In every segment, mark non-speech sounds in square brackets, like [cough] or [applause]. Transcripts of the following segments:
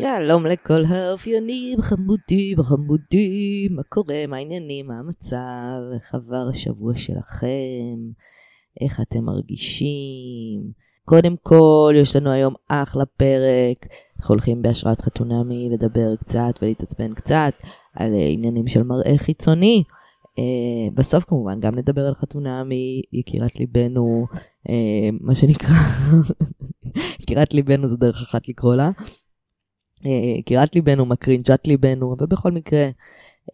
שלום לכל האופיינים, חמודים, חמודים, מה קורה, מה העניינים, מה המצב, איך עבר השבוע שלכם, איך אתם מרגישים. קודם כל, יש לנו היום אחלה פרק, אנחנו הולכים בהשראת חתונמי לדבר קצת ולהתעצבן קצת על עניינים של מראה חיצוני. Uh, בסוף כמובן גם נדבר על חתונמי, יקירת ליבנו, uh, מה שנקרא, [laughs] יקירת ליבנו זה דרך אחת לקרוא לה. יקירת אה, ליבנו, מקרינג'ת ליבנו, אבל בכל מקרה,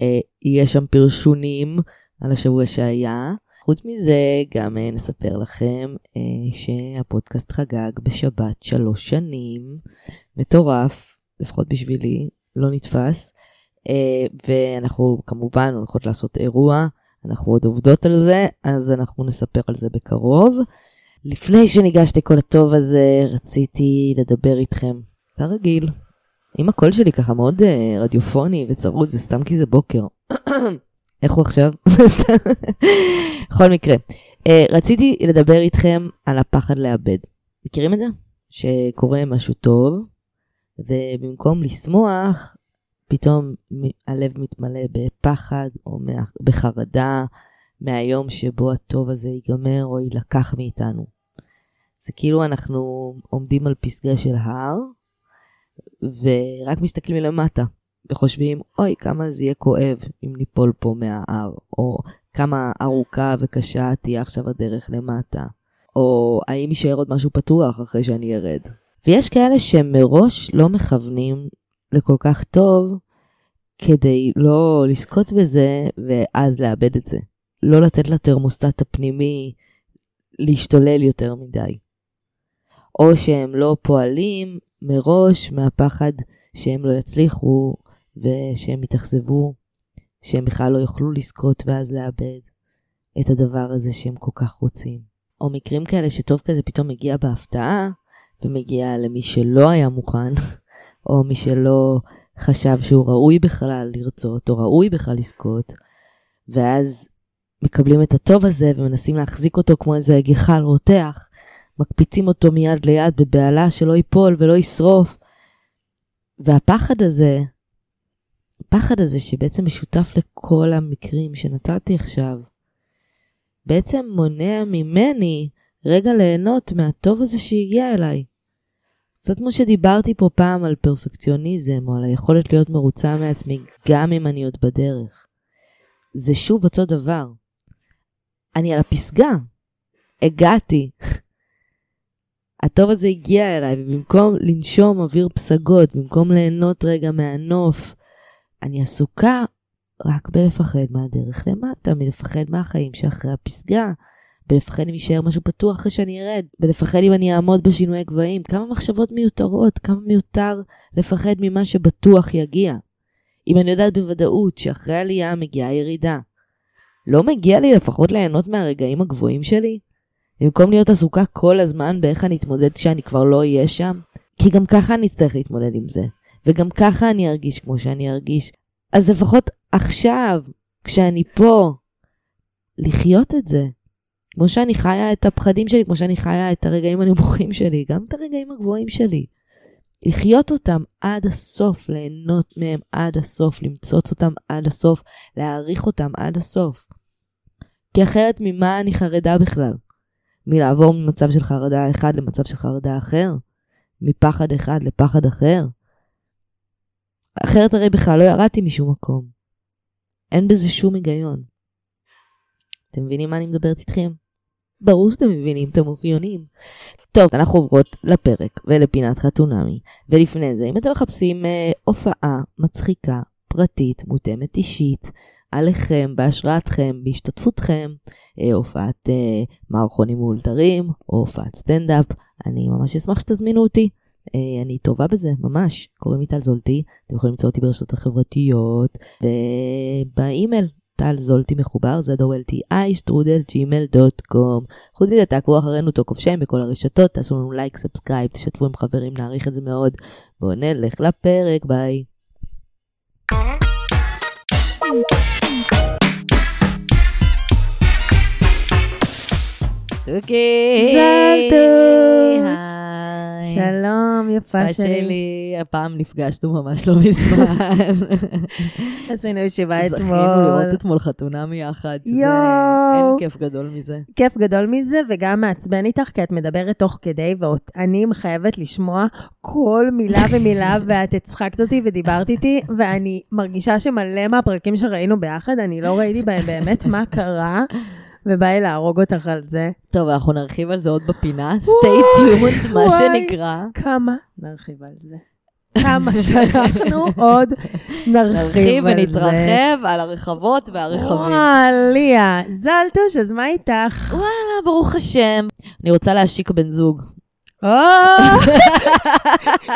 אה, יהיה שם פרשונים על השבוע שהיה. חוץ מזה, גם אה, נספר לכם שהפודקאסט חגג בשבת שלוש שנים. מטורף, לפחות בשבילי, לא נתפס. ואנחנו כמובן הולכות לעשות אירוע, אנחנו עוד עובדות על זה, אז אנחנו נספר על זה בקרוב. לפני שניגש לכל הטוב הזה, רציתי לדבר איתכם, כרגיל, אם הקול שלי ככה מאוד uh, רדיופוני וצרוד, זה סתם כי זה בוקר. [coughs] איך הוא עכשיו? [coughs] בכל מקרה, uh, רציתי לדבר איתכם על הפחד לאבד. מכירים את זה? שקורה משהו טוב, ובמקום לשמוח, פתאום הלב מתמלא בפחד או בחרדה מהיום שבו הטוב הזה ייגמר או יילקח מאיתנו. זה כאילו אנחנו עומדים על פסגה של הר, ורק מסתכלים מלמטה, וחושבים, אוי, כמה זה יהיה כואב אם ניפול פה מההר, או כמה ארוכה וקשה תהיה עכשיו הדרך למטה, או האם יישאר עוד משהו פתוח אחרי שאני ארד. ויש כאלה שמראש לא מכוונים לכל כך טוב, כדי לא לזכות בזה ואז לאבד את זה. לא לתת לתרמוסטט הפנימי להשתולל יותר מדי. או שהם לא פועלים מראש מהפחד שהם לא יצליחו ושהם יתאכזבו, שהם בכלל לא יוכלו לזכות ואז לאבד את הדבר הזה שהם כל כך רוצים. או מקרים כאלה שטוב כזה פתאום מגיע בהפתעה ומגיע למי שלא היה מוכן, [laughs] או מי שלא חשב שהוא ראוי בכלל לרצות, או ראוי בכלל לזכות, ואז מקבלים את הטוב הזה ומנסים להחזיק אותו כמו איזה גחל רותח, מקפיצים אותו מיד ליד בבהלה שלא ייפול ולא ישרוף. והפחד הזה, הפחד הזה שבעצם משותף לכל המקרים שנתתי עכשיו, בעצם מונע ממני רגע ליהנות מהטוב הזה שהגיע אליי. קצת כמו שדיברתי פה פעם על פרפקציוניזם, או על היכולת להיות מרוצה מעצמי גם אם אני עוד בדרך. זה שוב אותו דבר. אני על הפסגה. הגעתי. הטוב הזה הגיע אליי, ובמקום לנשום אוויר פסגות, במקום ליהנות רגע מהנוף, אני עסוקה רק בלפחד מהדרך למטה, מלפחד מהחיים שאחרי הפסגה, בלפחד אם יישאר משהו פתוח אחרי שאני ארד, בלפחד אם אני אעמוד בשינויי גבהים. כמה מחשבות מיותרות, כמה מיותר לפחד ממה שבטוח יגיע. אם אני יודעת בוודאות שאחרי עלייה מגיעה ירידה, לא מגיע לי לפחות ליהנות מהרגעים הגבוהים שלי? במקום להיות עסוקה כל הזמן באיך אני אתמודד כשאני כבר לא אהיה שם, כי גם ככה אני אצטרך להתמודד עם זה, וגם ככה אני ארגיש כמו שאני ארגיש. אז לפחות עכשיו, כשאני פה, לחיות את זה. כמו שאני חיה את הפחדים שלי, כמו שאני חיה את הרגעים הנמוכים שלי, גם את הרגעים הגבוהים שלי. לחיות אותם עד הסוף, ליהנות מהם עד הסוף, למצוץ אותם עד הסוף, להעריך אותם עד הסוף. כי אחרת ממה אני חרדה בכלל? מלעבור ממצב של חרדה אחד למצב של חרדה אחר? מפחד אחד לפחד אחר? אחרת הרי בכלל לא ירדתי משום מקום. אין בזה שום היגיון. אתם מבינים מה אני מדברת איתכם? ברור שאתם מבינים, אתם אופיונים. טוב, אנחנו עוברות לפרק ולפינת חתונמי. ולפני זה, אם אתם מחפשים אה, הופעה מצחיקה, פרטית, מותאמת אישית, עליכם, בהשראתכם, בהשתתפותכם, אה, הופעת אה, מערכונים מאולתרים, או הופעת סטנדאפ. אני ממש אשמח שתזמינו אותי. אה, אני טובה בזה, ממש. קוראים לי טל זולטי, אתם יכולים למצוא אותי ברשתות החברתיות, ובאימייל טל זולטי מחובר, ZOLTI, שטרודל ג'ימל דוט קום. חוץ מזה, תעקבו אחרינו טוקוף שם בכל הרשתות, תעשו לנו לייק, subscribe, תשתפו עם חברים, נעריך את זה מאוד. בואו נלך לפרק, ביי. Música אוקיי. זלטוש. שלום, יפה שלי. הפעם נפגשנו ממש לא מזמן. [laughs] עשינו ישיבה זכינו אתמול. לראות אתמול חתונה מיחד, יואו. אין כיף גדול מזה. כיף גדול מזה, וגם מעצבן איתך, כי את מדברת תוך כדי, ואני חייבת לשמוע כל מילה ומילה, [laughs] ואת הצחקת אותי ודיברת איתי, ואני מרגישה שמלא מהפרקים שראינו ביחד, אני לא ראיתי בהם באמת מה קרה, ובא לי להרוג אותך על זה. טוב, אנחנו נרחיב על זה עוד בפינה, stay tuned, מה. שנקרא. כמה נרחיב על זה? כמה שאנחנו [laughs] עוד נרחיב נרחיב על זה. ונתרחב על הרחבות והרחבים. וואו, ליה, זלטוש, אז מה איתך? וואלה, ברוך השם. אני רוצה להשיק בן זוג. או, [laughs]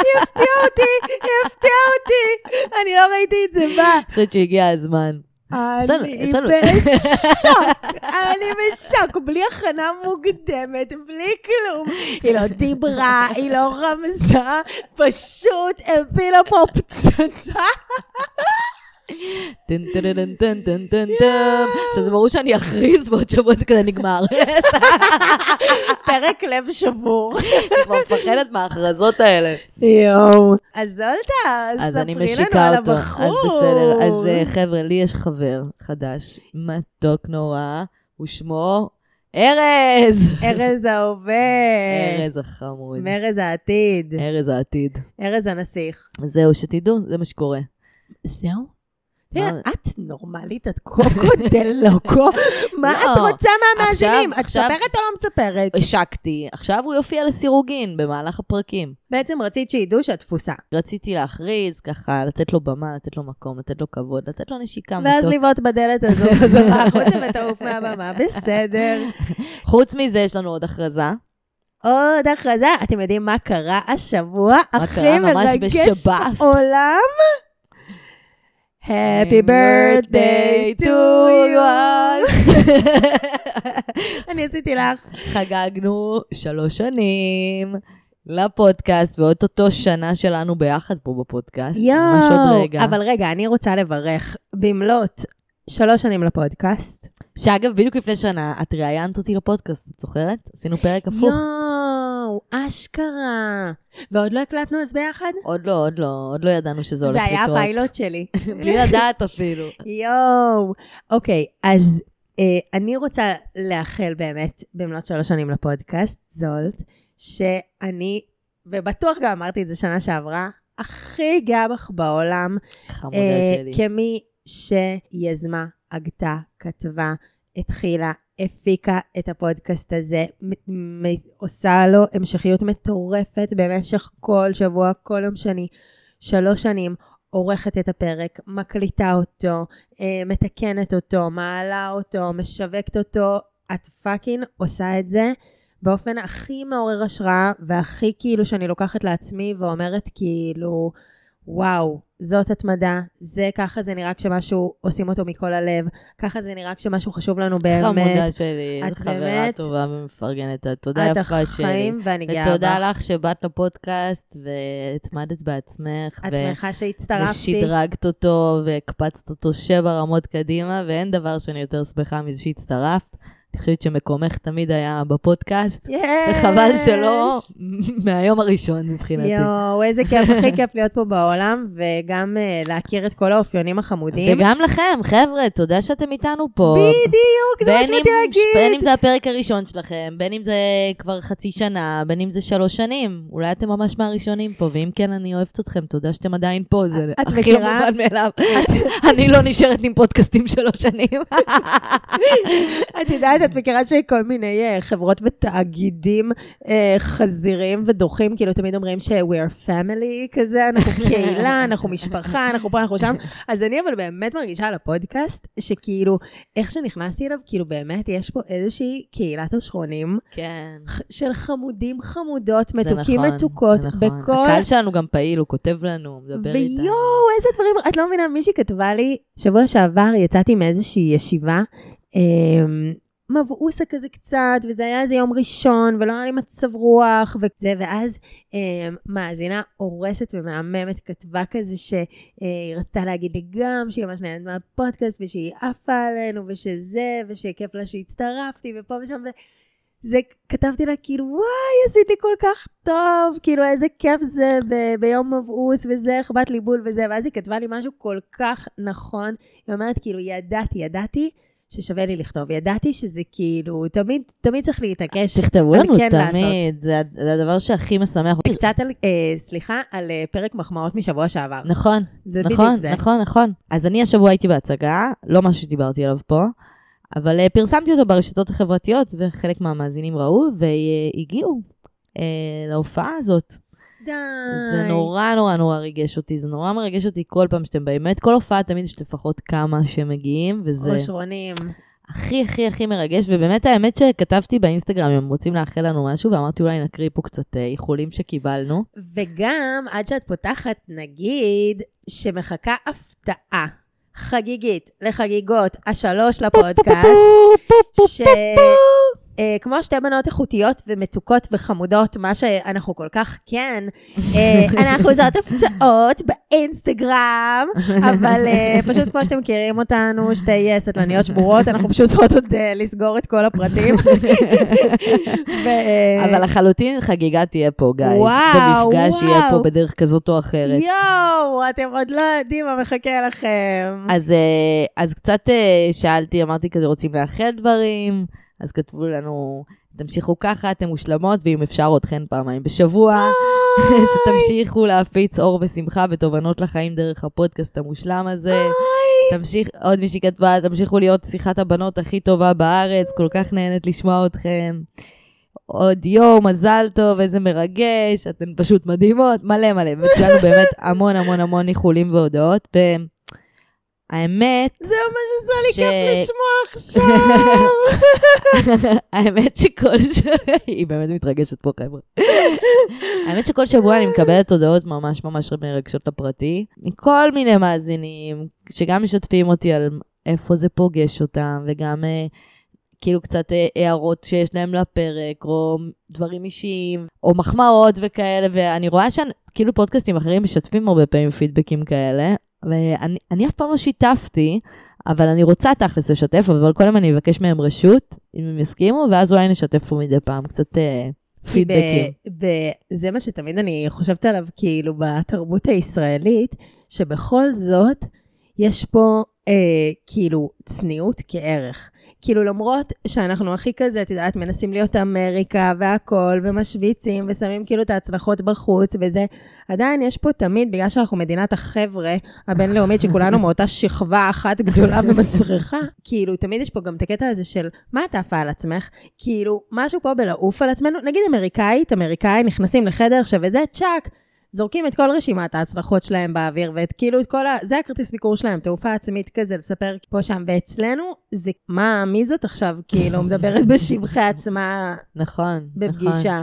היא הפתיעה אותי, היא הפתיעה אותי. אני לא ראיתי את זה בא. אני חושבת שהגיע הזמן. אני בשוק, [laughs] אני בשוק, בלי הכנה מוקדמת, בלי כלום. היא לא דיברה, היא לא רמזה, פשוט הפילה פה פצצה. טן טן טן טן טן טן טן. עכשיו זה ברור שאני אכריז בעוד שבוע זה כזה נגמר. פרק לב שבור. אני כבר מפחדת מההכרזות האלה. יואו. אז זולטה, אז אני ספרי לנו על. הבחור. אז בסדר. אז אה, חבר'ה, לי יש חבר חדש, מתוק נורא, ושמו ארז. ארז ההווה. ארז החמוד. מארז העתיד. ארז העתיד. ארז הנסיך. זהו, שתדעו, זה מה שקורה. זהו? תראה? את נורמלית, את קוקו דה [laughs] לוקו. מה לא. את רוצה מהמאזינים? את מספרת או לא מספרת? השקתי, עכשיו הוא יופיע לסירוגין במהלך הפרקים. בעצם רצית שידעו שאת תפוסה. רציתי להכריז, ככה, לתת לו במה, לתת לו מקום, לתת לו כבוד, לתת לו נשיקה ואז. לבעוט בדלת הזו [laughs] חזרה החוצה ותעוף מהבמה. בסדר. חוץ מזה, יש לנו עוד הכרזה. עוד הכרזה, אתם יודעים מה קרה השבוע? מה הכי קרה ממש מרגש בשבת? בעולם? Happy birthday to you. [laughs] אני עשיתי לך. חגגנו שלוש שנים לפודקאסט, ואו-טו-טו שנה שלנו ביחד פה בפודקאסט. ממש עוד רגע. אבל רגע, אני רוצה לברך במלאת שלוש שנים לפודקאסט. שאגב, בדיוק לפני שנה, את ראיינת אותי לפודקאסט, את זוכרת? עשינו פרק הפוך. יואו, אשכרה. ועוד לא הקלטנו אז ביחד? עוד לא, עוד לא, עוד לא ידענו שזה הולך זה לקרות. היה הפיילוט שלי. [laughs] בלי לדעת אפילו. יואו. אוקיי, אז אה, אני רוצה לאחל באמת במלאת שלוש שנים לפודקאסט, זולט, שאני, ובטוח גם אמרתי את זה שנה שעברה, הכי גאה בך בעולם, חמודה אה, שלי. כמי שיזמה, הגתה, כתבה, התחילה, הפיקה את הפודקאסט הזה, עושה לו המשכיות מטורפת במשך כל שבוע, כל יום שני, שלוש שנים, עורכת את הפרק, מקליטה אותו, אה, מתקנת אותו, מעלה אותו, משווקת אותו, את fucking עושה את זה באופן הכי מעורר השראה, והכי כאילו שאני לוקחת לעצמי ואומרת כאילו, וואו, זאת התמדה, זה ככה זה נראה כשמשהו, עושים אותו מכל הלב, ככה זה נראה כשמשהו חשוב לנו באמת. חמודה שלי, את חברה באמת- טובה ומפרגנת. תודה את יפה שלי. החיים ואני גאה בך. ותודה לך שבאת לפודקאסט והתמדת בעצמך. את שמחה שהצטרפתי. ושדרגת אותו והקפצת אותו שבע רמות קדימה, ואין דבר שאני יותר שמחה מזה שהצטרפת. אני חושבת שמקומך תמיד היה בפודקאסט, יש! וחבל שלא מהיום הראשון מבחינתי. יואו, איזה כיף, הכי [laughs] כיף להיות פה בעולם, וגם uh, להכיר את כל האופיונים החמודים. וגם לכם, חבר'ה, תודה שאתם איתנו פה. בדיוק, זה מה שבאתי להגיד. בין אם זה הפרק הראשון שלכם, בין אם זה כבר חצי שנה, בין אם זה שלוש שנים. אולי אתם ממש מהראשונים פה, ואם כן, אני אוהבת אתכם, תודה שאתם עדיין פה, זה הכי לא? מובן מאליו. [laughs] אני לא נשארת עם פודקאסטים שלוש שנים. [laughs] את יודעת יודעת, את מכירה שכל מיני אה, חברות ותאגידים אה, חזירים ודוחים, כאילו תמיד אומרים ש- we are family כזה, אנחנו [laughs] קהילה, אנחנו משפחה, אנחנו פה, אנחנו שם. אז אני אבל באמת מרגישה על הפודקאסט, שכאילו, איך שנכנסתי אליו, כאילו באמת יש פה איזושהי קהילת השכונים כן. של חמודים חמודות, מתוקים נכון, מתוקות, נכון. בכל... הקהל שלנו גם פעיל, הוא כותב לנו, הוא מדבר איתנו. ויואו, איזה דברים, את לא מבינה, מישהי כתבה לי, שבוע שעבר יצאתי מאיזושהי ישיבה, אמ, מבעוסה כזה קצת, וזה היה איזה יום ראשון, ולא היה לי מצב רוח, וזה, ואז אמ, מאזינה הורסת ומהממת כתבה כזה שהיא רצתה להגיד לי גם שהיא ממש נהנית מהפודקאסט, ושהיא עפה עלינו, ושזה, ושכיף לה שהצטרפתי, ופה ושם, ו... זה, כתבתי לה כאילו, וואי, עשית לי כל כך טוב, כאילו, איזה כיף זה ב- ביום מבעוס וזה, אכפת לי בול וזה, ואז היא כתבה לי משהו כל כך נכון, היא אומרת, כאילו, ידעתי, ידעתי ששווה לי לכתוב, ידעתי שזה כאילו, תמיד, תמיד צריך להתעקש. תכתבו לנו כן. תמיד, זה זה הדבר שהכי משמח. קצת על, אה, סליחה, על אה, פרק מחמאות משבוע שעבר. נכון, זה נכון, בדיוק זה. נכון, נכון. אז אני השבוע הייתי בהצגה, לא משהו שדיברתי עליו פה, אבל אה, פרסמתי אותו ברשתות החברתיות, וחלק מהמאזינים ראו והגיעו אה, להופעה הזאת. די. זה נורא נורא נורא ריגש אותי, זה נורא מרגש אותי כל פעם שאתם באמת, כל הופעה תמיד יש לפחות כמה שמגיעים, וזה אושרונים. הכי הכי הכי מרגש, ובאמת האמת שכתבתי באינסטגרם, אם רוצים לאחל לנו משהו, ואמרתי אולי נקריא פה קצת אה, איחולים שקיבלנו. וגם, עד שאת פותחת, נגיד שמחכה הפתעה חגיגית לחגיגות השלוש לפודקאסט, שכמו שתי בנות איכותיות ומתוקות וחמודות, מה שאנחנו כל כך כן, אה, [laughs] אנחנו זאת הפתעות באינסטגרם, [laughs] אבל אה, פשוט כמו שאתם מכירים אותנו, שתי אה, סטלניות שבורות, אנחנו פשוט צריכות עוד אה, לסגור את כל הפרטים. [laughs] ו- אה, אבל לחלוטין חגיגה תהיה פה, גיא. וואו, במפגש יהיה פה וואו. בדרך כזאת או אחרת. יואו, אתם עוד לא יודעים מה מחכה לכם. אז, אה, אז קצת אה, שאלתי, אמרתי כזה, רוצים לאחל דברים? אז כתבו לנו, תמשיכו ככה, אתם מושלמות, ואם אפשר אתכן פעמיים בשבוע, [laughs] שתמשיכו להפיץ אור ושמחה ותובנות לחיים דרך הפודקאסט המושלם הזה. תמשיך, עוד מישהי כתבה, תמשיכו להיות שיחת הבנות הכי טובה בארץ, כל כך נהנית לשמוע אתכם. עוד יום, מזל טוב, איזה מרגש, אתן פשוט מדהימות, מלא מלא. וקיבלנו באמת המון המון המון איחולים והודעות. והאמת, זה ממש עשה לי כיף לשמוע עכשיו. [laughs] האמת שכל ש... היא באמת מתרגשת פה, חבר'ה. האמת שכל שבוע אני מקבלת הודעות ממש ממש מרגשות לפרטי, מכל מיני מאזינים, שגם משתפים אותי על איפה זה פוגש אותם, וגם אה, כאילו קצת אה, הערות שיש להם לפרק, או דברים אישיים, או מחמאות וכאלה, ואני רואה שכאילו פודקאסטים אחרים משתפים הרבה פעמים פידבקים כאלה, ואני אני אף פעם לא שיתפתי, אבל אני רוצה תכלס לשתף, אבל קודם אני אבקש מהם רשות, אם הם יסכימו, ואז אולי נשתף פה מדי פעם קצת אה, פידבקים. זה מה שתמיד אני חושבת עליו, כאילו, בתרבות הישראלית, שבכל זאת, יש פה, אה, כאילו, צניעות כערך. כאילו, למרות שאנחנו הכי כזה, את יודעת, מנסים להיות אמריקה והכול, ומשוויצים, ושמים כאילו את ההצלחות בחוץ, וזה, עדיין יש פה תמיד, בגלל שאנחנו מדינת החבר'ה הבינלאומית, שכולנו [laughs] מאותה שכבה אחת גדולה ומסריחה, כאילו, תמיד יש פה גם את הקטע הזה של, מה את עפה על עצמך? כאילו, משהו פה בלעוף על עצמנו, נגיד אמריקאית, אמריקאי, נכנסים לחדר עכשיו וזה, צ'אק, זורקים את כל רשימת ההצלחות שלהם באוויר, ואת כאילו את כל ה... זה הכרטיס ביקור שלהם, תעופה עצמית כזה, לספר פה שם, ואצלנו זה, מה, מי זאת עכשיו, כאילו, מדברת בשבחי עצמה נכון, נכון. בפגישה.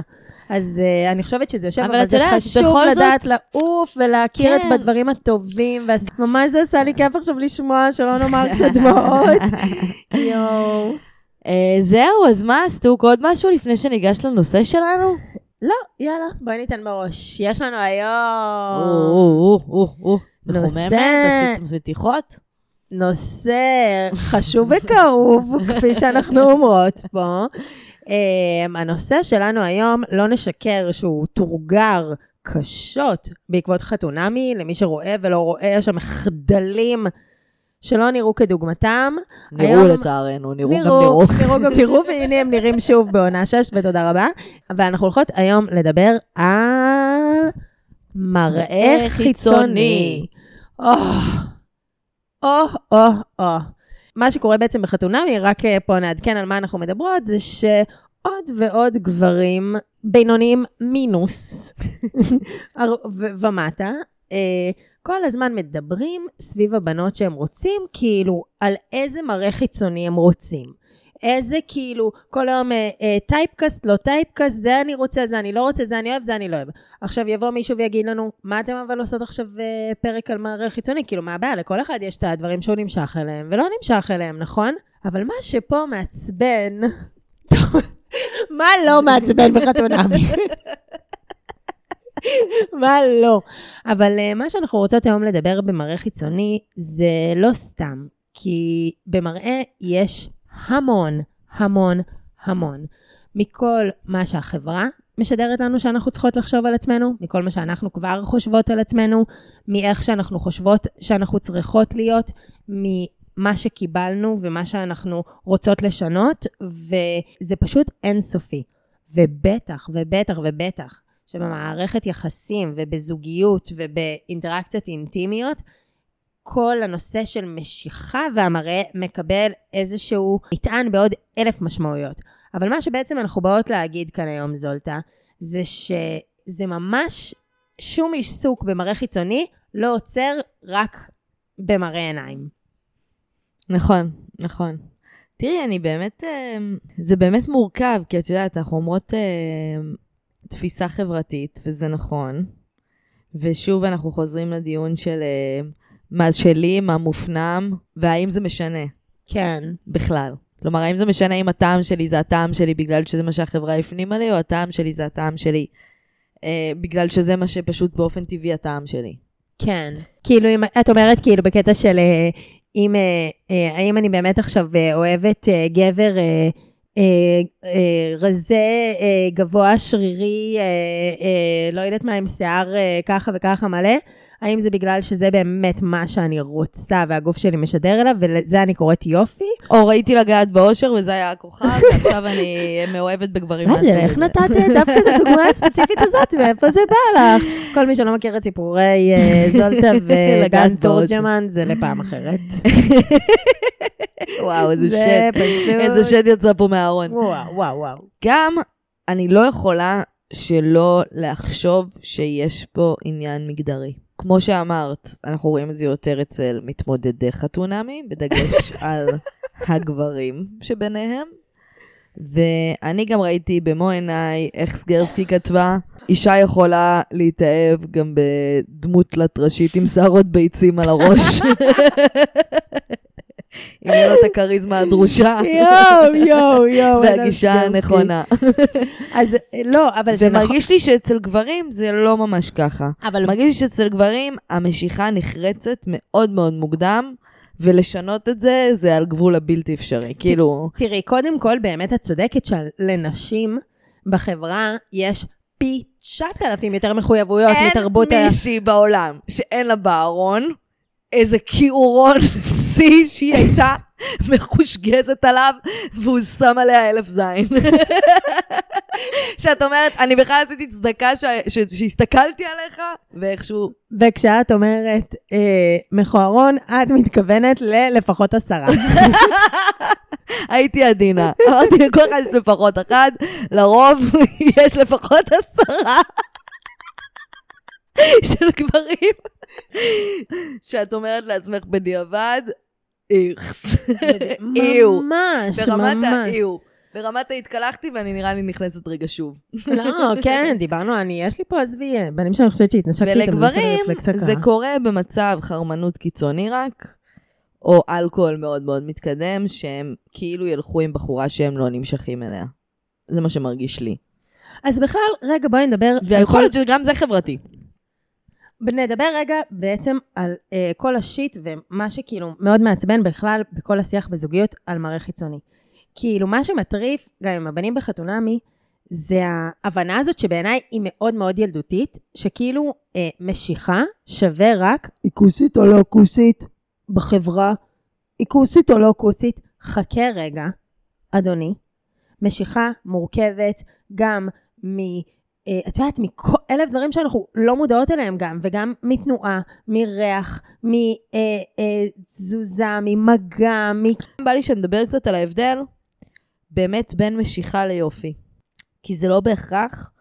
אז uh, אני חושבת שזה יושב, אבל אבל, זה יודעת, חשוב בכל זאת- לדעת לעוף ולהכיר כן. את בדברים הטובים, וממש זה עשה לי כיף עכשיו לשמוע, שלא נאמר קצת דמעות. יואו. אה, זהו, אז מה, סטוק, עוד משהו לפני שניגש לנושא שלנו? לא, יאללה, בואי ניתן בראש. יש לנו או, היום או, או, או, נושא. מחוממת, עשית מתיחות? נושא חשוב וכאוב, כפי שאנחנו אומרות פה. Um, הנושא שלנו היום, לא נשקר שהוא תורגר קשות בעקבות חתונמי, למי שרואה ולא רואה, יש שם מחדלים שלא נראו כדוגמתם. נראו היום- לצערנו, נראו גם נראו. נראו גם נראו, והנה הם נראים שוב בעונה 6, ותודה רבה. ואנחנו הולכות היום לדבר על מראה חיצוני. חיצוני. או, או, או, או. מה שקורה בעצם בחתונמי, רק אה, פה נעדכן על מה אנחנו מדברות, זה שעוד ועוד גברים בינוניים מינוס [laughs] ו- ומטה, אה, כל הזמן מדברים סביב הבנות שהם רוצים, כאילו, על איזה מראה חיצוני הם רוצים. איזה כאילו, כל היום אה, אה, typecast, לא typecast, זה אני רוצה, זה אני לא רוצה, זה אני אוהב, זה אני לא אוהב. עכשיו יבוא מישהו ויגיד לנו, מה אתם אבל עושות עכשיו אה, פרק על מראה חיצוני? כאילו, מה הבעיה? לכל אחד יש את הדברים שהוא נמשך אליהם, ולא נמשך אליהם, נכון? אבל מה שפה מעצבן, [laughs] מה לא מעצבן בחתונמי? [laughs] מה לא? אבל uh, מה שאנחנו רוצות היום לדבר במראה חיצוני זה לא סתם, כי במראה יש המון, המון, המון. מכל מה שהחברה משדרת לנו שאנחנו צריכות לחשוב על עצמנו, מכל מה שאנחנו כבר חושבות על עצמנו, מאיך שאנחנו חושבות שאנחנו צריכות להיות, ממה שקיבלנו ומה שאנחנו רוצות לשנות, וזה פשוט אינסופי. ובטח, ובטח, ובטח, שבמערכת יחסים ובזוגיות ובאינטראקציות אינטימיות, כל הנושא של משיכה והמראה מקבל איזשהו מטען בעוד אלף משמעויות. אבל מה שבעצם אנחנו באות להגיד כאן היום, זולטה, זה שזה ממש שום עיסוק במראה חיצוני לא עוצר רק במראה עיניים. נכון, נכון. תראי, אני באמת, אה, זה באמת מורכב, כי את יודעת, אנחנו אומרות אה, תפיסה חברתית, וזה נכון. ושוב אנחנו חוזרים לדיון של אה, מה שלי, מה מופנם, והאם זה משנה. כן. בכלל. כלומר, האם זה משנה אם הטעם שלי זה הטעם שלי בגלל שזה מה שהחברה הפנימה לי, או הטעם שלי זה הטעם שלי אה, בגלל שזה מה שפשוט באופן טבעי הטעם שלי. כן. כאילו, אם, את אומרת כאילו בקטע של אה, אם, אה, אה, האם אני באמת עכשיו אה, אוהבת אה, גבר אה, אה, אה, רזה, אה, גבוה, שרירי, אה, אה, לא יודעת מה, עם שיער אה, ככה וככה מלא, האם זה בגלל שזה באמת מה שאני רוצה והגוף שלי משדר אליו, ולזה אני קוראת יופי? או ראיתי לגעת באושר וזה היה הכוכב, ועכשיו אני מאוהבת בגברים מה זה, איך נתת דווקא את הדוגמה הספציפית הזאת, מאיפה זה בא לך? כל מי שלא מכיר את סיפורי אה, זולטה [laughs] ודן תורג'מן, זה לפעם אחרת. [laughs] וואו, איזה זה שד. איזה שד יצא פה מהארון. וואו, וואו, וואו. גם אני לא יכולה שלא לחשוב שיש פה עניין מגדרי. כמו שאמרת, אנחנו רואים את זה יותר אצל מתמודדי חתונמי, בדגש [laughs] על הגברים שביניהם. ואני גם ראיתי במו עיניי איך סגרסקי כתבה, אישה יכולה להתאהב גם בדמות תלת ראשית עם שערות ביצים על הראש. [laughs] אם יהיה לו את הכריזמה הדרושה יואו, יואו, יואו. והגישה. הנכונה. אז לא, אבל זה נכון. ומרגיש לי שאצל גברים זה לא ממש ככה. אבל מרגיש לי שאצל גברים המשיכה נחרצת מאוד מאוד מוקדם, ולשנות את זה, זה על גבול הבלתי אפשרי. כאילו, תראי, קודם כל, באמת את צודקת שלנשים בחברה יש פי 9,000 יותר מחויבויות אין מתרבות ה... מישהי בעולם שאין לה בארון איזה כיעורון [laughs] שיא שהיא הייתה מחושגזת עליו, והוא שם עליה אלף זין. [laughs] שאת אומרת, אני בכלל עשיתי צדקה ש- ש- שהסתכלתי עליך, ואיכשהו... וכשאת אומרת אה, מכוערון, את מתכוונת ללפחות עשרה. [laughs] הייתי עדינה. אמרתי, לכל אחד יש לפחות אחד, לרוב יש לפחות עשרה של גברים, שאת אומרת לעצמך בדיעבד, איכס. איו. ממש, ברמת ממש. האיו. ברמת ההתקלחתי ואני נראה לי נכנסת רגע שוב. לא, כן, דיברנו, אני, יש לי פה, עזבי, בנים שאני חושבת שהתנשקתי איתם, ולגברים. זה קורה במצב חרמנות קיצוני רק, או אלכוהול מאוד מאוד מתקדם, שהם כאילו ילכו עם בחורה שהם לא נמשכים אליה. זה מה שמרגיש לי. אז בכלל, רגע, בואי נדבר... ויכול להיות שגם זה חברתי. נדבר רגע בעצם על uh, כל השיט ומה שכאילו מאוד מעצבן בכלל בכל השיח בזוגיות על מראה חיצוני. כאילו מה שמטריף גם עם הבנים בחתונמי זה ההבנה הזאת שבעיניי היא מאוד מאוד ילדותית, שכאילו uh, משיכה שווה רק היא כוסית או לא כוסית בחברה, היא כוסית או לא כוסית. חכה רגע, אדוני, משיכה מורכבת גם מ... אה, את יודעת, מכל אלף דברים שאנחנו לא מודעות אליהם גם, וגם מתנועה, מריח, מתזוזה, ממגע, מ... בא לי שנדבר קצת על ההבדל באמת בין משיכה ליופי. כי זה לא בהכרח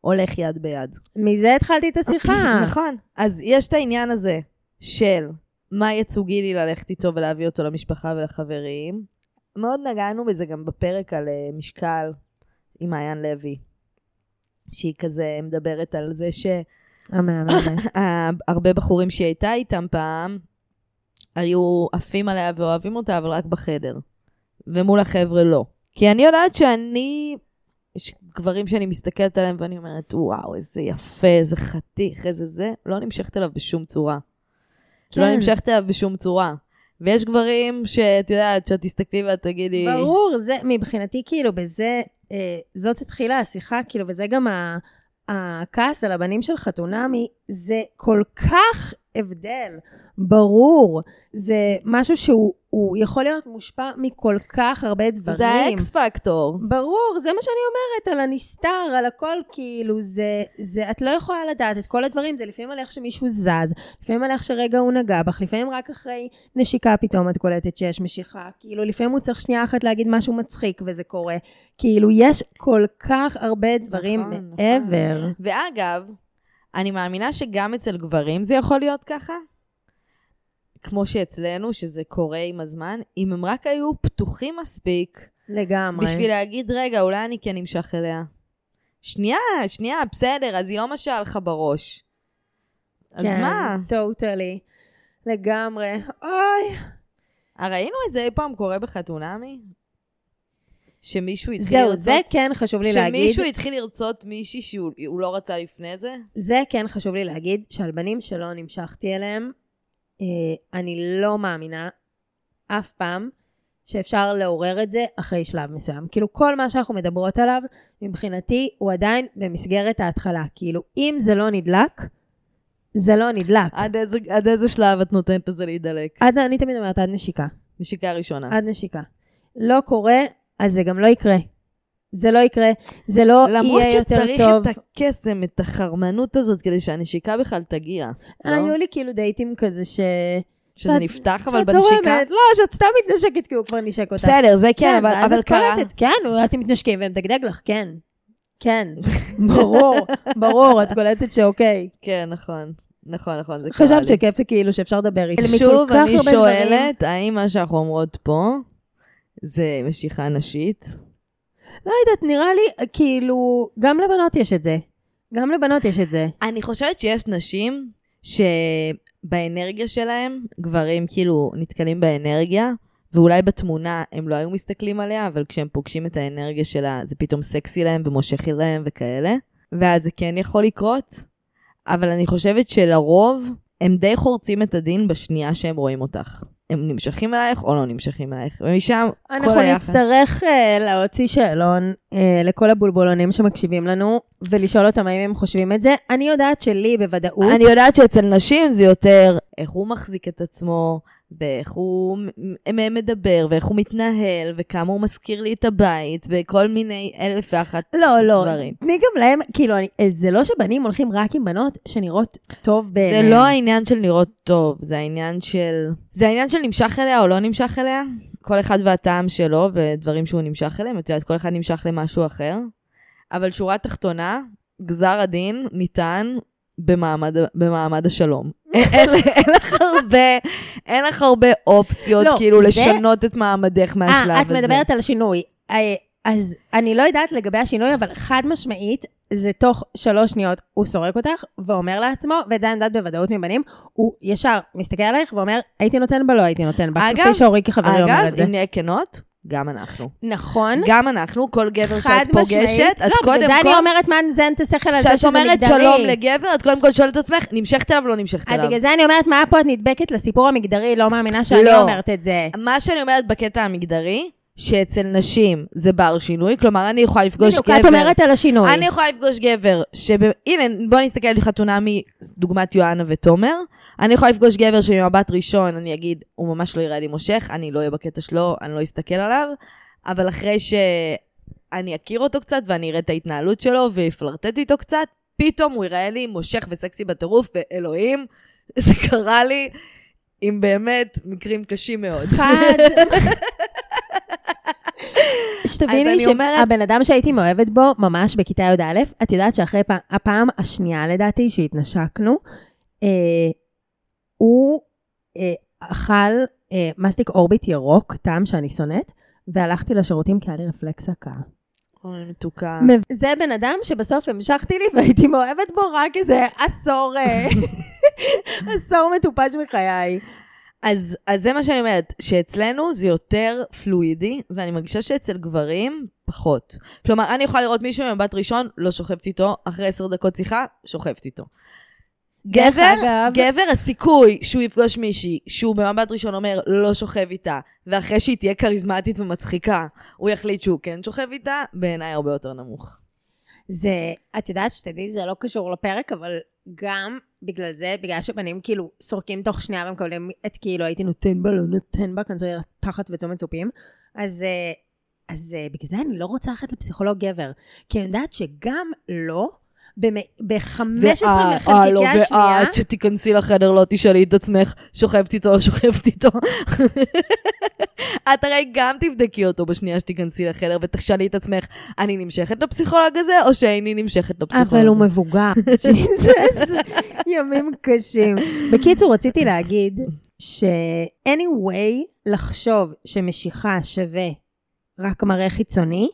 הולך יד ביד. מזה התחלתי את השיחה. [coughs] נכון. אז יש את העניין הזה של מה יצוגי לי ללכת איתו ולהביא אותו למשפחה ולחברים. מאוד נגענו בזה גם בפרק על אה, משקל עם מעיין לוי. שהיא כזה מדברת על זה המהממת. שהרבה [laughs] בחורים שהיא הייתה איתם פעם, היו עפים עליה ואוהבים אותה, אבל רק בחדר. ומול החבר'ה לא. כי אני יודעת שאני, יש גברים שאני מסתכלת עליהם ואני אומרת, וואו, איזה יפה, איזה חתיך, איזה זה, לא נמשכת אליו בשום צורה. כן. לא נמשכת אליו בשום צורה. ויש גברים שאת יודעת, שאת תסתכלי ואת תגידי... ברור, זה מבחינתי כאילו בזה, זאת התחילה השיחה, כאילו, וזה גם ה, הכעס על הבנים של חתונמי, זה כל כך הבדל, ברור. זה משהו שהוא הוא יכול להיות מושפע מכל כך הרבה דברים. זה האקס פקטור. ברור, זה מה שאני אומרת, על הנסתר, על הכל, כאילו, זה, זה, את לא יכולה לדעת את כל הדברים, זה לפעמים על איך שמישהו זז, לפעמים על איך שרגע הוא נגע בך, לפעמים רק אחרי נשיקה פתאום את קולטת שיש משיכה, כאילו, לפעמים הוא צריך שנייה אחת להגיד משהו מצחיק וזה קורה. כאילו, יש כל כך הרבה דברים נכון, מעבר. נכון. ואגב, אני מאמינה שגם אצל גברים זה יכול להיות ככה. כמו שאצלנו, שזה קורה עם הזמן, אם הם רק היו פתוחים מספיק לגמרי. בשביל להגיד, רגע, אולי אני כן אמשך אליה. שנייה, שנייה, בסדר, אז היא לא משעה לך בראש. אז כן, מה? טוטלי. לגמרי. אוי. אה, ראינו את זה אי פעם קורה בחתונמי? שמישהו התחיל זהו, לרצות... זה כן חשוב לי להגיד. שמישהו התחיל לרצות מישהי שהוא הוא לא רצה לפני זה? זה כן חשוב לי להגיד, שעל בנים שלא נמשכתי אליהם, אה, אני לא מאמינה אף פעם שאפשר לעורר את זה אחרי שלב מסוים. כאילו, כל מה שאנחנו מדברות עליו, מבחינתי, הוא עדיין במסגרת ההתחלה. כאילו, אם זה לא נדלק, זה לא נדלק. עד איזה, עד איזה שלב את נותנת לזה להידלק? עד, אני תמיד אומרת, עד נשיקה. נשיקה ראשונה. עד נשיקה. לא קורה, אז זה גם לא יקרה. זה לא יקרה, זה לא למרות יהיה יותר שצריך טוב. את הקסם, את החרמנות הזאת, כדי שהנשיקה בכלל תגיע. לא? היו לי כאילו דייטים כזה ש... שזה שאת- נפתח, אבל שאת בנשיקה... זורמת, לא, שאת סתם מתנשקת כי הוא כבר נשק אותך. בסדר, זה כן, אבל, ואז אבל את קרה... קולטת, כן, אתם מתנשקים והם מדגדג לך, כן. כן, [laughs] ברור, ברור, את קולטת שאוקיי. כן, נכון. נכון, נכון, זה קרה לי. חשבת שכיף זה כאילו שאפשר לדבר. מכל שוב, אני. שואלת, האם מה שאנחנו אומרות פה זה משיכה נשית? לא יודעת, נראה לי, כאילו, גם לבנות יש את זה. גם לבנות יש את זה. אני חושבת שיש נשים שבאנרגיה שלהם, גברים כאילו נתקלים באנרגיה, ואולי בתמונה הם לא היו מסתכלים עליה, אבל כשהם פוגשים את האנרגיה שלה, זה פתאום סקסי להם ומושך להם וכאלה, ואז זה כן יכול לקרות. אבל אני חושבת שלרוב, הם די חורצים את הדין בשנייה שהם רואים אותך. הם נמשכים אלייך או לא נמשכים אלייך, ומשם אנחנו כל היחד. נצטרך uh, להוציא שאלון uh, לכל הבולבולונים שמקשיבים לנו, ולשאול אותם האם הם חושבים את זה. אני יודעת שלי בוודאות, אני יודעת שאצל נשים זה יותר איך הוא מחזיק את עצמו, ואיך הוא מדבר, ואיך הוא מתנהל, וכמה הוא מזכיר לי את הבית, וכל מיני אלף ואחת לא, לא, דברים. תני גם להם, כאילו, אני, אה, זה לא שבנים הולכים רק עם בנות שנראות טוב בעיניהם. זה לא העניין של לראות טוב, זה העניין של... זה העניין של נמשך אליה או לא נמשך אליה. כל אחד והטעם שלו ודברים שהוא נמשך אליהם. את יודעת, כל אחד נמשך למשהו אחר. אבל שורה תחתונה, גזר הדין ניתן במעמד, במעמד השלום. אין, לך הרבה, אין לך הרבה אופציות, לא, כאילו, לשנות את מעמדך מהשלב אה, הזה. את מדברת על השינוי. אה, אז אני לא יודעת לגבי השינוי, אבל חד משמעית, זה תוך שלוש שניות, הוא סורק אותך ואומר לעצמו, ואת זה אני יודעת בוודאות מבנים, הוא ישר מסתכל עלייך ואומר, הייתי נותן בה, לא הייתי נותן בה. אגב- כפי שאורי כחברי אומר אגב, את זה. אם נהיה כנות, גם אנחנו. נכון. גם אנחנו, כל גבר שאת פוגשת, משמעית. את לא, קודם בגלל זה כל... אני אומרת מה נזן את השכל על זה שזה מגדרי. אומרת שלום לגבר, את קודם כל שואלת את עצמך, נמשכת אליו לא נמשכת אז אליו? בגלל זה אני אומרת, מה פה את נדבקת לסיפור המגדרי, לא מאמינה שאני לא. אומרת את זה. מה שאני אומרת בקטע המגדרי, שאצל נשים זה בר שינוי, כלומר, אני יכולה לפגוש בדיוק, גבר... את אומרת על השינוי. אני יכולה לפגוש גבר, שב... הנה, בוא נסתכל על חתונה מדוגמת יואנה ותומר. אני יכולה לפגוש גבר שממבט ראשון אני אגיד, הוא ממש לא יראה לי מושך, אני לא אהיה בקטע שלו, אני לא אסתכל עליו, אבל אחרי אני אכיר אותו קצת ואני אראה את ההתנהלות שלו ואפלרטט איתו קצת, פתאום הוא יראה לי מושך וסקסי בטירוף, ואלוהים, [laughs] זה קרה לי עם באמת מקרים קשים מאוד. חד. [laughs] [laughs] שתביני שהבן אדם שהייתי מאוהבת בו, ממש בכיתה י"א, את יודעת שאחרי פעם, הפעם השנייה לדעתי שהתנשקנו, אה, הוא אה, אכל אה, מסטיק אורביט ירוק, טעם שאני שונאת, והלכתי לשירותים כי היה לי רפלקס הקאה. אוי, מתוקה. זה בן אדם שבסוף המשכתי לי והייתי מאוהבת בו רק איזה עשור, [laughs] [laughs] עשור מטופש מחיי. אז, אז זה מה שאני אומרת, שאצלנו זה יותר פלואידי, ואני מרגישה שאצל גברים, פחות. כלומר, אני יכולה לראות מישהו ממבט ראשון, לא שוכבת איתו, אחרי עשר דקות שיחה, שוכבת איתו. גבר, אגב- גבר, הסיכוי שהוא יפגוש מישהי, שהוא במבט ראשון אומר, לא שוכב איתה, ואחרי שהיא תהיה כריזמטית ומצחיקה, הוא יחליט שהוא כן שוכב איתה, בעיניי הרבה יותר נמוך. זה, את יודעת שתדעי, זה לא קשור לפרק, אבל גם בגלל זה, בגלל שבנים כאילו סורקים תוך שנייה ומקבלים את כאילו הייתי נותן בה, לא נותן בה, כנסו לי לתחת וצום מצופים, אז, אה, אז אה, בגלל זה אני לא רוצה ללכת לפסיכולוג גבר, כי אני יודעת שגם לא, ב-15 ואה, מחלקיקי השנייה, ואת שתיכנסי לחדר לא תשאלי את עצמך, שוכבת איתו או [laughs] שוכבת איתו. את הרי גם תבדקי אותו בשנייה שתיכנסי לחדר ותשאלי את עצמך, אני נמשכת לפסיכולוג הזה או שאיני נמשכת לפסיכולוג? אבל הוא מבוגר. [laughs] ג'יזוס, ימים קשים. בקיצור, רציתי להגיד ש-anyway, לחשוב שמשיכה שווה רק מראה חיצוני,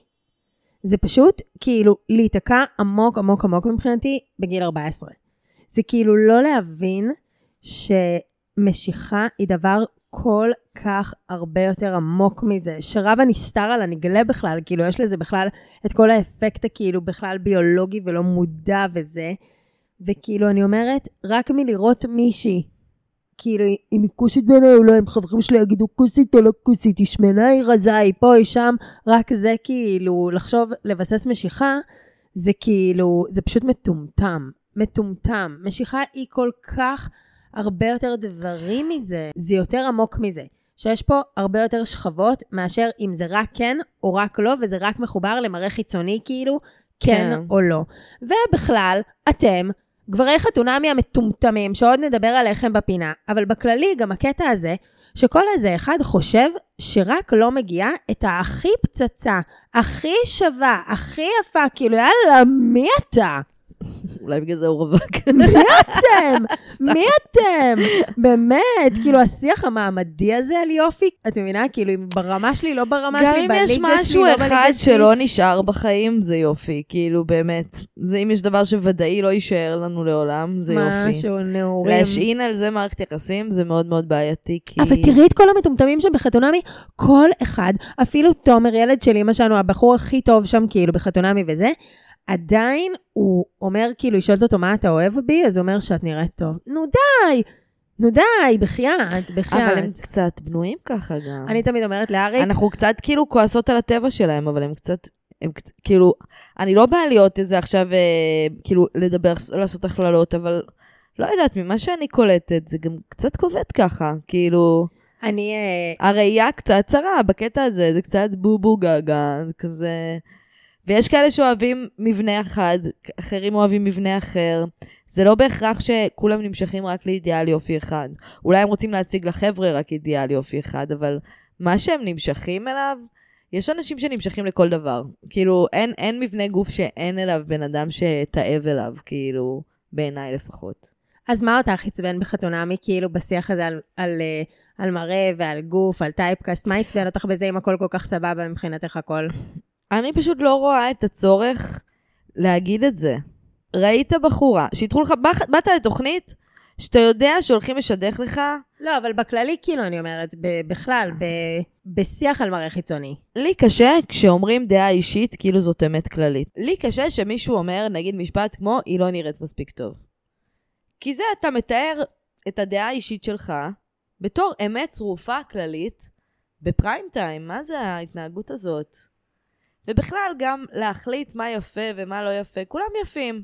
זה פשוט כאילו להיתקע עמוק עמוק עמוק מבחינתי בגיל 14. זה כאילו לא להבין שמשיכה היא דבר כל כך הרבה יותר עמוק מזה, שרב הנסתר על הנגלה בכלל, כאילו יש לזה בכלל את כל האפקט הכאילו בכלל ביולוגי ולא מודע וזה, וכאילו אני אומרת, רק מלראות מישהי, כאילו היא מכוסית בעיניי, אולי הם חברים שלי יגידו כוסית או לא כוסית, היא שמנה, היא רזה, היא פה, היא שם, רק זה כאילו, לחשוב, לבסס משיכה, זה כאילו, זה פשוט מטומטם, מטומטם. משיכה היא כל כך הרבה יותר דברים מזה, זה יותר עמוק מזה. שיש פה הרבה יותר שכבות מאשר אם זה רק כן או רק לא, וזה רק מחובר למראה חיצוני כאילו, כן, כן. או לא. ובכלל, אתם, גברי חתונמי המטומטמים, שעוד נדבר עליכם בפינה, אבל בכללי גם הקטע הזה, שכל איזה אחד חושב שרק לא מגיעה את הכי פצצה, הכי שווה, הכי יפה, כאילו יאללה, מי אתה? אולי בגלל זה הוא רווק. מי אתם? מי אתם? באמת, כאילו השיח המעמדי הזה על יופי, את מבינה? כאילו אם ברמה שלי, לא ברמה גם שלי, אם בליגה יש שלי, משהו לא אחד בליגה שלי. שלא נשאר בחיים, זה יופי. כאילו, באמת. זה אם יש דבר שוודאי לא יישאר לנו לעולם, זה יופי. משהו נעורים. להשעין על זה מערכת יחסים זה מאוד מאוד בעייתי, כי... אבל תראי את כל המטומטמים שם בחתונמי, כל אחד, אפילו תומר, ילד של אמא שלנו, הבחור הכי טוב שם, כאילו, בחתונמי וזה, עדיין הוא אומר, כאילו, היא שואלת אותו, מה אתה אוהב בי? אז הוא אומר שאת נראית טוב. נו די! נו די, בחייאת, בחייאת. אבל הם קצת בנויים ככה גם. אני תמיד אומרת לאריק, אנחנו קצת כאילו כועסות על הטבע שלהם, אבל הם קצת... הם קצת, כאילו, אני לא באה להיות איזה עכשיו, אה, כאילו, לדבר, לעשות הכללות, אבל לא יודעת, ממה שאני קולטת, זה גם קצת כובד ככה, כאילו, אני... אה, הראייה קצת צרה בקטע הזה, זה קצת בובו גגה, כזה... ויש כאלה שאוהבים מבנה אחד, אחרים אוהבים מבנה אחר. זה לא בהכרח שכולם נמשכים רק לאידיאל יופי אחד. אולי הם רוצים להציג לחבר'ה רק אידיאל יופי אחד, אבל מה שהם נמשכים אליו, יש אנשים שנמשכים לכל דבר. כאילו, אין, אין מבנה גוף שאין אליו בן אדם שתאב אליו, כאילו, בעיניי לפחות. אז מה אותך עצבן בחתונמי, כאילו, בשיח הזה על, על, אה, על מראה ועל גוף, על טייפקאסט? מה עצבן אותך בזה אם הכל כל כך סבבה מבחינתך הכל? אני פשוט לא רואה את הצורך להגיד את זה. ראית בחורה, שיתחו לך, באת- באת לתוכנית שאתה יודע שהולכים לשדך לך, לא, אבל בכללי, כאילו, אני אומרת, ב- בכלל, ב- בשיח על מראה חיצוני. לי קשה כשאומרים דעה אישית כאילו זאת אמת כללית. לי קשה שמישהו אומר, נגיד משפט כמו, היא לא נראית מספיק טוב. כי זה אתה מתאר את הדעה האישית שלך בתור אמת צרופה כללית בפריים טיים. מה זה ההתנהגות הזאת? ובכלל, גם להחליט מה יפה ומה לא יפה, כולם יפים.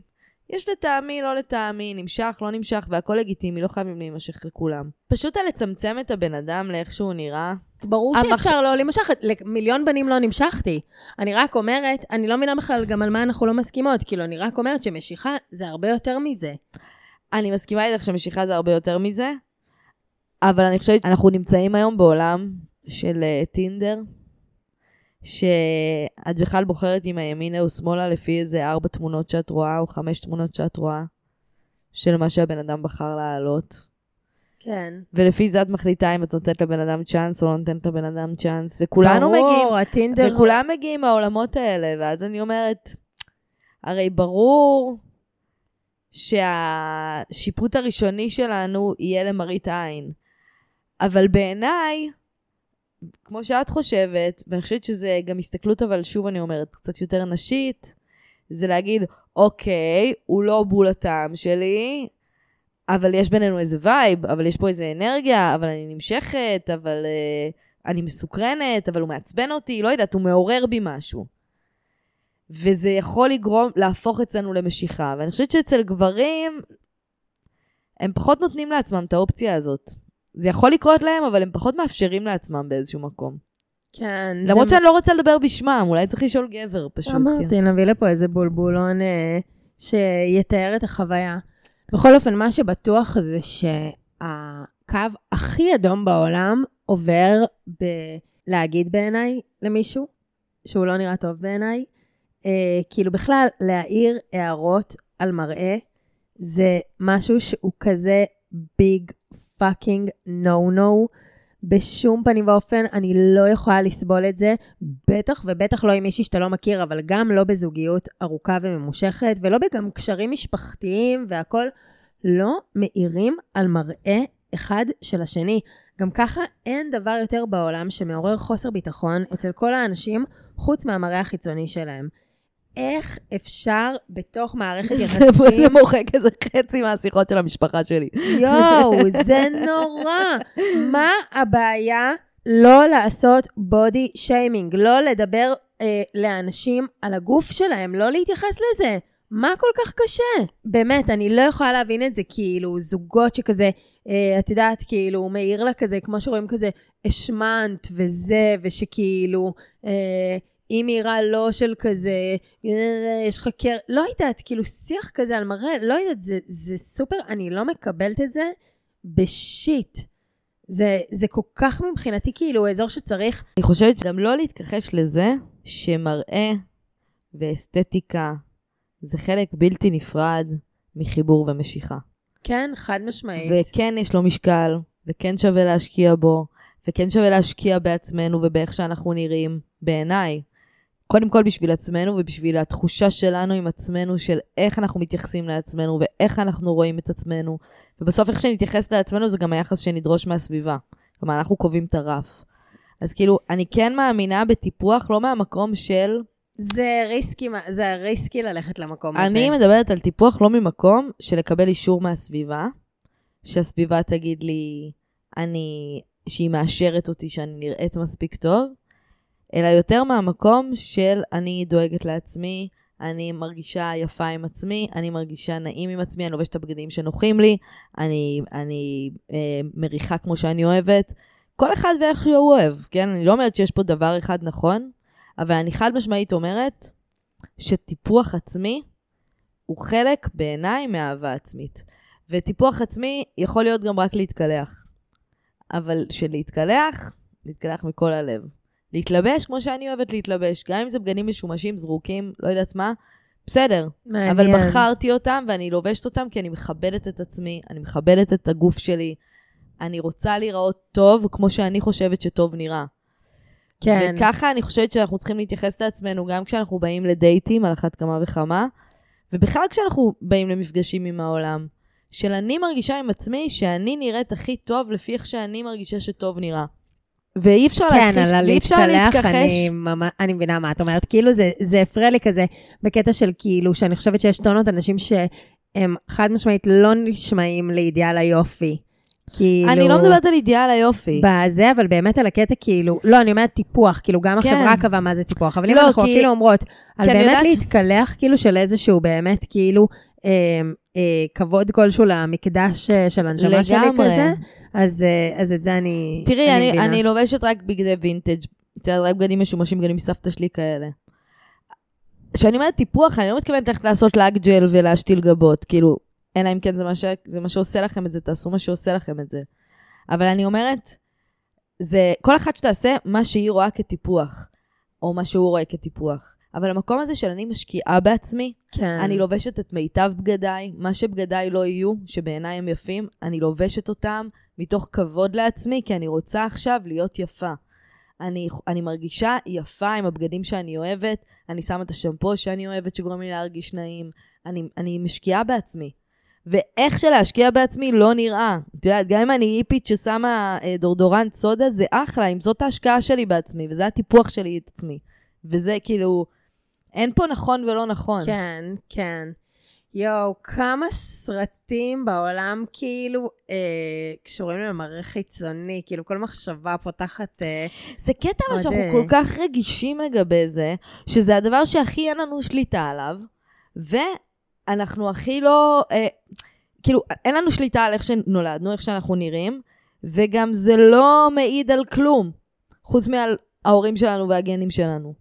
יש לטעמי, לא לטעמי, נמשך, לא נמשך, והכל לגיטימי, לא חייבים להימשך לכולם. פשוט על לצמצם את הבן אדם לאיך שהוא נראה, ברור המחש- שאפשר לא להימשך, למיליון בנים לא נמשכתי. אני רק אומרת, אני לא מבינה בכלל גם על מה אנחנו לא מסכימות, כאילו, אני רק אומרת שמשיכה זה הרבה יותר מזה. אני מסכימה איתך שמשיכה זה הרבה יותר מזה, אבל אני חושבת שאנחנו נמצאים היום בעולם של אה, טינדר, שאת בכלל בוחרת אם הימינה או שמאלה לפי איזה ארבע תמונות שאת רואה, או חמש תמונות שאת רואה, של מה שהבן אדם בחר להעלות. כן. ולפי זה את מחליטה אם את נותנת לבן אדם צ'אנס או לא נותנת לבן אדם צ'אנס, וכולנו מגיעים, ברור, הטינדר... וכולם מגיעים מהעולמות האלה, ואז אני אומרת, הרי ברור שהשיפוט הראשוני שלנו יהיה למראית עין. אבל בעיניי, כמו שאת חושבת, ואני חושבת שזה גם הסתכלות, אבל שוב אני אומרת, קצת יותר נשית, זה להגיד, אוקיי, הוא לא בול הטעם שלי, אבל יש בינינו איזה vibe, אבל יש פה איזה אנרגיה, אבל אני נמשכת, אבל uh, אני מסוקרנת, אבל הוא מעצבן אותי, לא יודעת, הוא מעורר בי משהו. וזה יכול לגרום, להפוך אצלנו למשיכה. ואני חושבת שאצל גברים, הם פחות נותנים לעצמם את האופציה הזאת. זה יכול לקרות להם, אבל הם פחות מאפשרים לעצמם באיזשהו מקום. כן. למרות שאני לא רוצה לדבר בשמם, אולי צריך לשאול גבר פשוט. כן. אמרתי, נביא לפה איזה בולבולון אה, שיתאר את החוויה. בכל אופן, מה שבטוח זה שהקו הכי אדום בעולם עובר בלהגיד בעיניי למישהו שהוא לא נראה טוב בעיניי. אה, כאילו בכלל, להעיר הערות על מראה זה משהו שהוא כזה ביג fucking no no. בשום פנים ואופן אני לא יכולה לסבול את זה, בטח ובטח לא עם מישהי שאתה לא מכיר, אבל גם לא בזוגיות ארוכה וממושכת, ולא בגם קשרים משפחתיים והכול, לא מעירים על מראה אחד של השני. גם ככה אין דבר יותר בעולם שמעורר חוסר ביטחון אצל כל האנשים, חוץ מהמראה החיצוני שלהם. איך אפשר בתוך מערכת [laughs] יחסים... זה מוחק איזה חצי מהשיחות של המשפחה שלי. יואו, [laughs] זה נורא. מה הבעיה לא לעשות בודי שיימינג? לא לדבר אה, לאנשים על הגוף שלהם, לא להתייחס לזה. מה כל כך קשה? באמת, אני לא יכולה להבין את זה, כאילו, זוגות שכזה, אה, את יודעת, כאילו, הוא מעיר לה כזה, כמו שרואים כזה, השמנת וזה, ושכאילו, אה, היא מעירה לא של כזה, "אה, יש לך קר... לא יודעת, כאילו, שיח כזה על מראה, לא יודעת, זה, זה סופר, אני לא מקבלת את זה בשיט. זה, זה כל כך מבחינתי כאילו אזור שצריך, אני חושבת שגם לא להתכחש לזה שמראה ואסתטיקה זה חלק בלתי נפרד מחיבור ומשיכה. כן, חד משמעית. וכן יש לו משקל, וכן שווה להשקיע בו, וכן שווה להשקיע בעצמנו ובאיך שאנחנו נראים, בעיניי. קודם כל בשביל עצמנו ובשביל התחושה שלנו עם עצמנו, של איך אנחנו מתייחסים לעצמנו ואיך אנחנו רואים את עצמנו. ובסוף איך שנתייחס לעצמנו זה גם היחס שנדרוש מהסביבה. כלומר, אנחנו קובעים את הרף. אז כאילו, אני כן מאמינה בטיפוח, לא מהמקום של... זה ריסקי, זה ריסקי ללכת למקום הזה. אני מדברת על טיפוח לא ממקום של לקבל אישור מהסביבה, שהסביבה תגיד לי אני, שהיא מאשרת אותי שאני נראית מספיק טוב, אלא יותר מהמקום של אני דואגת לעצמי, אני מרגישה יפה עם עצמי, אני מרגישה נעים עם עצמי, אני לובשת את הבגדים שנוחים לי, אני, אני אה, מריחה כמו שאני אוהבת. כל אחד ואיך שהוא אוהב, כן? אני לא אומרת שיש פה דבר אחד נכון, אבל אני חד משמעית אומרת שטיפוח עצמי הוא חלק בעיניי מאהבה עצמית. וטיפוח עצמי יכול להיות גם רק להתקלח. אבל שלהתקלח, להתקלח מכל הלב. להתלבש כמו שאני אוהבת להתלבש, גם אם זה בגדים משומשים, זרוקים, לא יודעת מה, בסדר. מעניין. אבל בחרתי אותם ואני לובשת אותם כי אני מכבדת את עצמי, אני מכבדת את הגוף שלי, אני רוצה להיראות טוב כמו שאני חושבת שטוב נראה. כן. וככה אני חושבת שאנחנו צריכים להתייחס לעצמנו גם כשאנחנו באים לדייטים על אחת כמה וכמה, ובכלל כשאנחנו באים למפגשים עם העולם. של אני מרגישה עם עצמי שאני נראית הכי טוב לפי איך שאני מרגישה שטוב נראה. ואי אפשר כן, להכחיש, ואי אפשר להתכחש. אני, ממש, אני מבינה מה את אומרת. כאילו זה, זה הפריע לי כזה בקטע של כאילו, שאני חושבת שיש טונות אנשים שהם חד משמעית לא נשמעים לאידיאל היופי. כאילו... אני לא מדברת על אידיאל היופי. בזה, אבל באמת על הקטע כאילו, לא, אני אומרת טיפוח, כאילו גם כן. החברה קבעה מה זה טיפוח, אבל אם לא, אנחנו כי- אפילו אומרות, על באמת יודעת להתקלח כאילו של איזשהו באמת כאילו אה, אה, כבוד כלשהו למקדש אה, של הנשמה שלי. כזה, אז, אה, אז את זה אני, תראי, אני, מבינה. אני לובשת רק בגדי וינטג', רק בגדים משומשים, בגדים מסבתא שלי כאלה. כשאני אומרת טיפוח, אני לא מתכוונת ללכת לעשות לאג ג'ל ולהשתיל גבות, כאילו, אלא אם כן זה מה, ש... זה מה שעושה לכם את זה, תעשו מה שעושה לכם את זה. אבל אני אומרת, זה כל אחת שתעשה מה שהיא רואה כטיפוח, או מה שהוא רואה כטיפוח. אבל המקום הזה של אני משקיעה בעצמי, כן. אני לובשת את מיטב בגדיי, מה שבגדיי לא יהיו, שבעיניי הם יפים, אני לובשת אותם מתוך כבוד לעצמי, כי אני רוצה עכשיו להיות יפה. אני, אני מרגישה יפה עם הבגדים שאני אוהבת, אני שמה את השמפו שאני אוהבת שגורם לי להרגיש נעים, אני, אני משקיעה בעצמי. ואיך שלהשקיע בעצמי לא נראה. את יודעת, גם אם אני היפית ששמה אה, דורדורנט סודה, זה אחלה, אם זאת ההשקעה שלי בעצמי, וזה הטיפוח שלי את עצמי. וזה כאילו, אין פה נכון ולא נכון. כן, כן. יואו, כמה סרטים בעולם כאילו אה, קשורים למראה חיצוני, כאילו כל מחשבה פותחת... אה, זה קטע אבל שאנחנו כל כך רגישים לגבי זה, שזה הדבר שהכי אין לנו שליטה עליו, ואנחנו הכי לא, אה, כאילו, אין לנו שליטה על איך שנולדנו, איך שאנחנו נראים, וגם זה לא מעיד על כלום, חוץ מעל ההורים שלנו והגנים שלנו,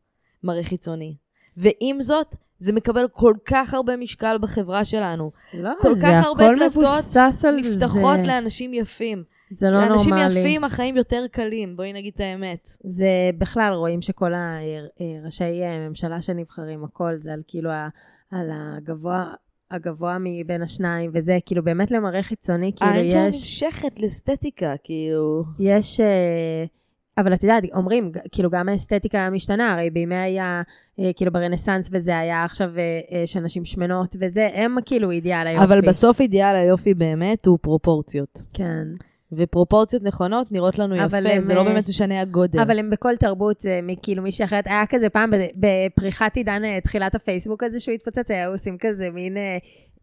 מראה חיצוני. ועם זאת, זה מקבל כל כך הרבה משקל בחברה שלנו. לא, כל זה כך הרבה דלתות על זה. נפתחות לאנשים יפים. זה לא לאנשים נורמלי. יפים החיים יותר קלים, בואי נגיד את האמת. זה בכלל, רואים שכל הראשי ממשלה שנבחרים, הכל זה על כאילו ה- על הגבוה, הגבוה מבין השניים, וזה כאילו באמת למראה חיצוני, כאילו יש, נמשכת לאסתטיקה, כאילו... יש, אה, אבל את יודעת, אומרים, כאילו גם האסתטיקה משתנה, הרי בימי היה, אה, כאילו ברנסאנס וזה היה עכשיו אה, אה, שנשים שמנות וזה, הם כאילו אידיאל היופי. אבל בסוף אידיאל היופי באמת הוא פרופורציות. כן. ופרופורציות נכונות נראות לנו יפה, הם, זה לא באמת משנה הגודל. אבל הם בכל תרבות, זה כאילו מישהי אחרת, היה כזה פעם בפריחת עידן תחילת הפייסבוק הזה שהוא התפוצץ, היו עושים כזה מין,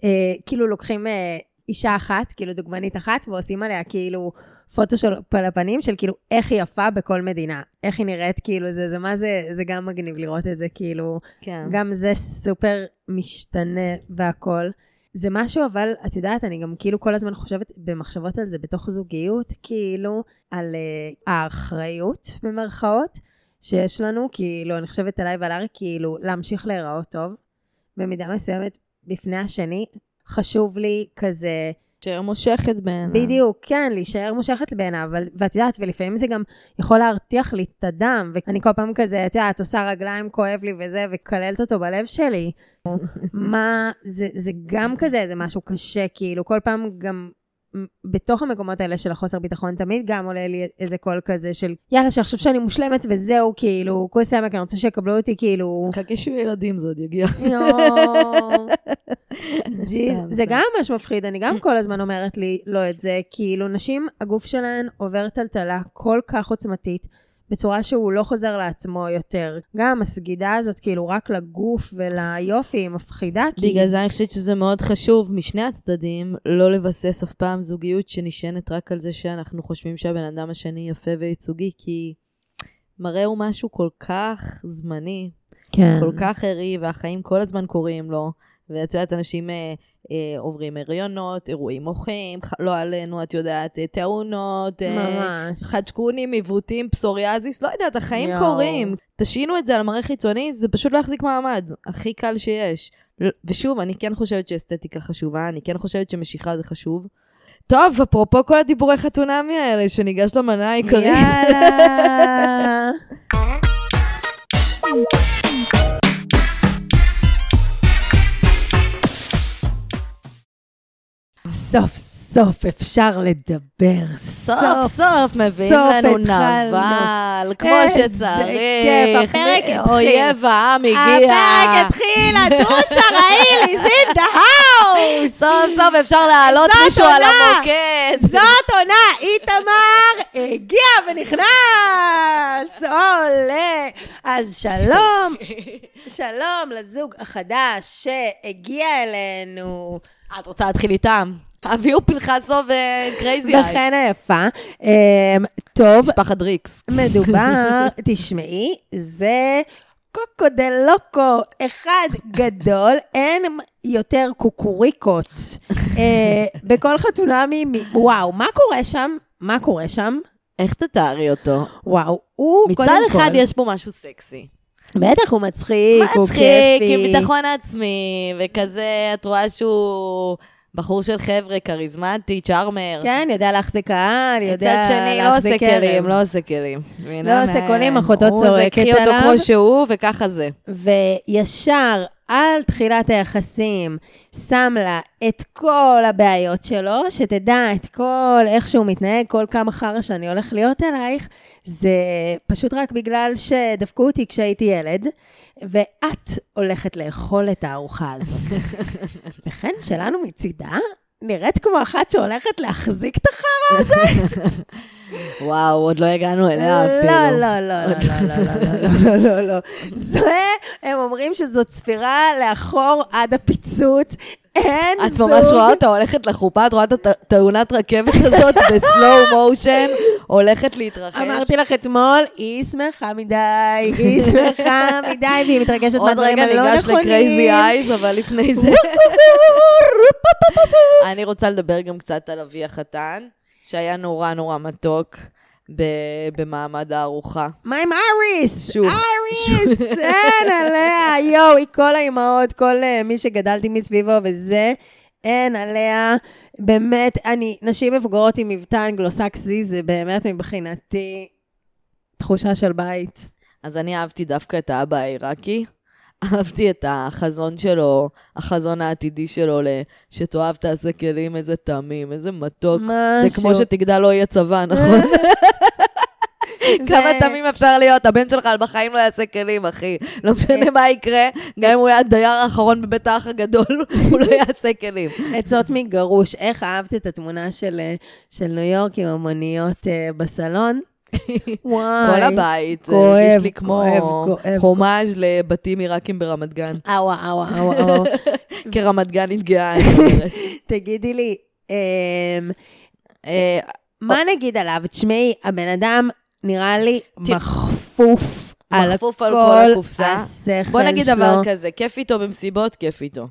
אה, כאילו לוקחים אה, אישה אחת, כאילו דוגמנית אחת, ועושים עליה כאילו פוטושופ על הפנים של כאילו איך היא יפה בכל מדינה, איך היא נראית, כאילו זה, זה מה זה, זה גם מגניב לראות את זה, כאילו, כן. גם זה סופר משתנה והכל. זה משהו, אבל את יודעת, אני גם כאילו כל הזמן חושבת במחשבות על זה בתוך זוגיות, כאילו על uh, האחריות, במרכאות, שיש לנו, כאילו, אני חושבת עליי ועל ארי, כאילו, להמשיך להיראות טוב, במידה מסוימת בפני השני. חשוב לי כזה, שער מושכת בעיניי. בדיוק, כן, להישאר מושכת בעיניו, ואת יודעת, ולפעמים זה גם יכול להרתיח לי את הדם, ואני כל פעם כזה, את יודעת, עושה רגליים, כואב לי וזה, וכללת אותו בלב שלי. [laughs] מה, זה, זה גם כזה, זה משהו קשה, כאילו, כל פעם גם בתוך המקומות האלה של החוסר ביטחון, תמיד גם עולה לי איזה קול כזה של, יאללה, שיחשוב שאני מושלמת וזהו, כאילו, כוס עמק, אני רוצה שיקבלו אותי, כאילו, חכה שיהיו ילדים, זה עוד יגיע. [laughs] [laughs] זה. גם ממש מפחיד, אני גם כל הזמן אומרת לי לא את זה, כאילו נשים, הגוף שלהן עובר טלטלה כל כך עוצמתית, בצורה שהוא לא חוזר לעצמו יותר. גם הסגידה הזאת, כאילו, רק לגוף וליופי, היא מפחידה, כי... בגלל זה אני חושבת שזה מאוד חשוב משני הצדדים, לא לבסס אף פעם זוגיות שנשענת רק על זה שאנחנו חושבים שהבן אדם השני יפה וייצוגי, כי מראה הוא משהו כל כך זמני, כן. כל כך ערי, והחיים כל הזמן קורים לו. ואת יודעת, אנשים אה, אה, עוברים הריונות, אירועים מוחים, ח- לא עלינו, את יודעת, אה, תאונות, אה. חדשקונים, עיוותים, פסוריאזיס, לא יודעת, החיים יואו. קורים. תשעינו את זה על מראה חיצוני, זה פשוט לא יחזיק מעמד. הכי קל שיש. ושוב, אני כן חושבת שאסתטיקה חשובה, אני כן חושבת שמשיכה זה חשוב. טוב, אפרופו כל הדיבורי חתונמי האלה, שניגש למנה העיקרית. יאללה. [laughs] סוף סוף אפשר לדבר. סוף סוף מביאים סוף לנו. נבל, כמו איזה שצריך. כיף, הפרק התחיל. אויב העם הגיע. הפרק התחיל, הרעיל is in the house! סוף סוף אפשר להעלות מישהו על. המוקד. זאת עונה, איתמר הגיע ונכנס, עולה. אז שלום, שלום לזוג החדש שהגיע אלינו. את רוצה להתחיל איתם? אביהו פנחסו ו crazy eye. וכן היפה. אמ, טוב, משפחת דריקס. מדובר, [laughs] תשמעי, זה קוקו דה לוקו, אחד גדול, אין יותר קוקוריקות. אה, בכל חתונה מ... וואו, מה קורה שם? מה קורה שם? איך תתארי אותו? וואו, הוא מצד קודם אחד כל... יש פה משהו סקסי. בטח, הוא מצחיק, הוא מצחיק, כיפי. עם ביטחון עצמי, וכזה, את רואה שהוא בחור של חבר'ה, כריזמטי, צ'ארמר. כן, יודע להחזיק קהל, יודע מצד שני, לא להחזיק עושה כלים. לא עושה כלים. לא עושה כלים, אחותו הוא זה, צועקת קחי אותו עליו. כמו שהוא, וככה זה. וישר על תחילת היחסים שם לה את כל הבעיות שלו, שתדע את כל איך שהוא מתנהג, כל כמה חרא שאני הולך להיות אלייך, זה פשוט רק בגלל שדפקו אותי כשהייתי ילד, ואת הולכת לאכול את הארוחה הזאת. [laughs] וכן, שלנו מצידה נראית כמו אחת שהולכת להחזיק את החרא הזה? וואו, עוד לא הגענו אליה אפילו. לא, לא, לא, לא, לא, לא, לא, לא. לא. זה, הם אומרים שזאת צפירה לאחור עד הפיצוץ. אין את זוג. ממש רואה אותה הולכת לחופה, את רואה את התאונת רכבת הזאת [laughs] בסלואו מושן, הולכת להתרחש. אמרתי לך אתמול, היא שמחה מדי, היא שמחה [laughs] מדי, והיא מתרגשת עוד מהדברים רגע הלא ניגש נכונים. לקרייזי אייז, אבל לפני זה... [laughs] אני רוצה לדבר גם קצת על אבי החתן, שהיה נורא נורא מתוק במעמד הארוחה. מה עם אריס? שוב. אריס, אין עליה, יואו, היא כל האימהות, כל אה, מי שגדלתי מסביבו וזה, אין עליה. באמת, אני, נשים מבוגרות עם מבטא אנגלוסקסי, זה באמת מבחינתי תחושה של בית. אז אני אהבתי דווקא את האבא העיראקי. אהבתי את החזון שלו, החזון העתידי שלו, ל- שתאהב תעשה כלים, איזה תמים, איזה מתוק. משהו. זה כמו שתגדל לא יהיה צבא, נכון? [laughs] כמה תמים אפשר להיות? הבן שלך בחיים לא יעשה כלים, אחי. לא משנה מה יקרה, גם אם הוא יהיה הדייר האחרון בבית האח הגדול, [laughs] הוא לא יעשה כלים. עצות מגרוש, איך אהבת את התמונה של, אה, ניו יורק עם המוניות אה, בסלון? וואי. כל הבית, זה כואב, הרגיש לי כמו כואב, כואב. הומאז' לבתים עיראקים ברמת גן. אאווה, אאווה, אאווה. [laughs] כרמת גנית גאה, אני אומרת. [laughs] תגידי לי, אמ, אה, מה נגיד עליו? תשמעי, הבן אדם נראה לי מחפוף על כל הקופסה. בוא נגיד. דבר כזה, כיף איתו במסיבות, כיף איתו.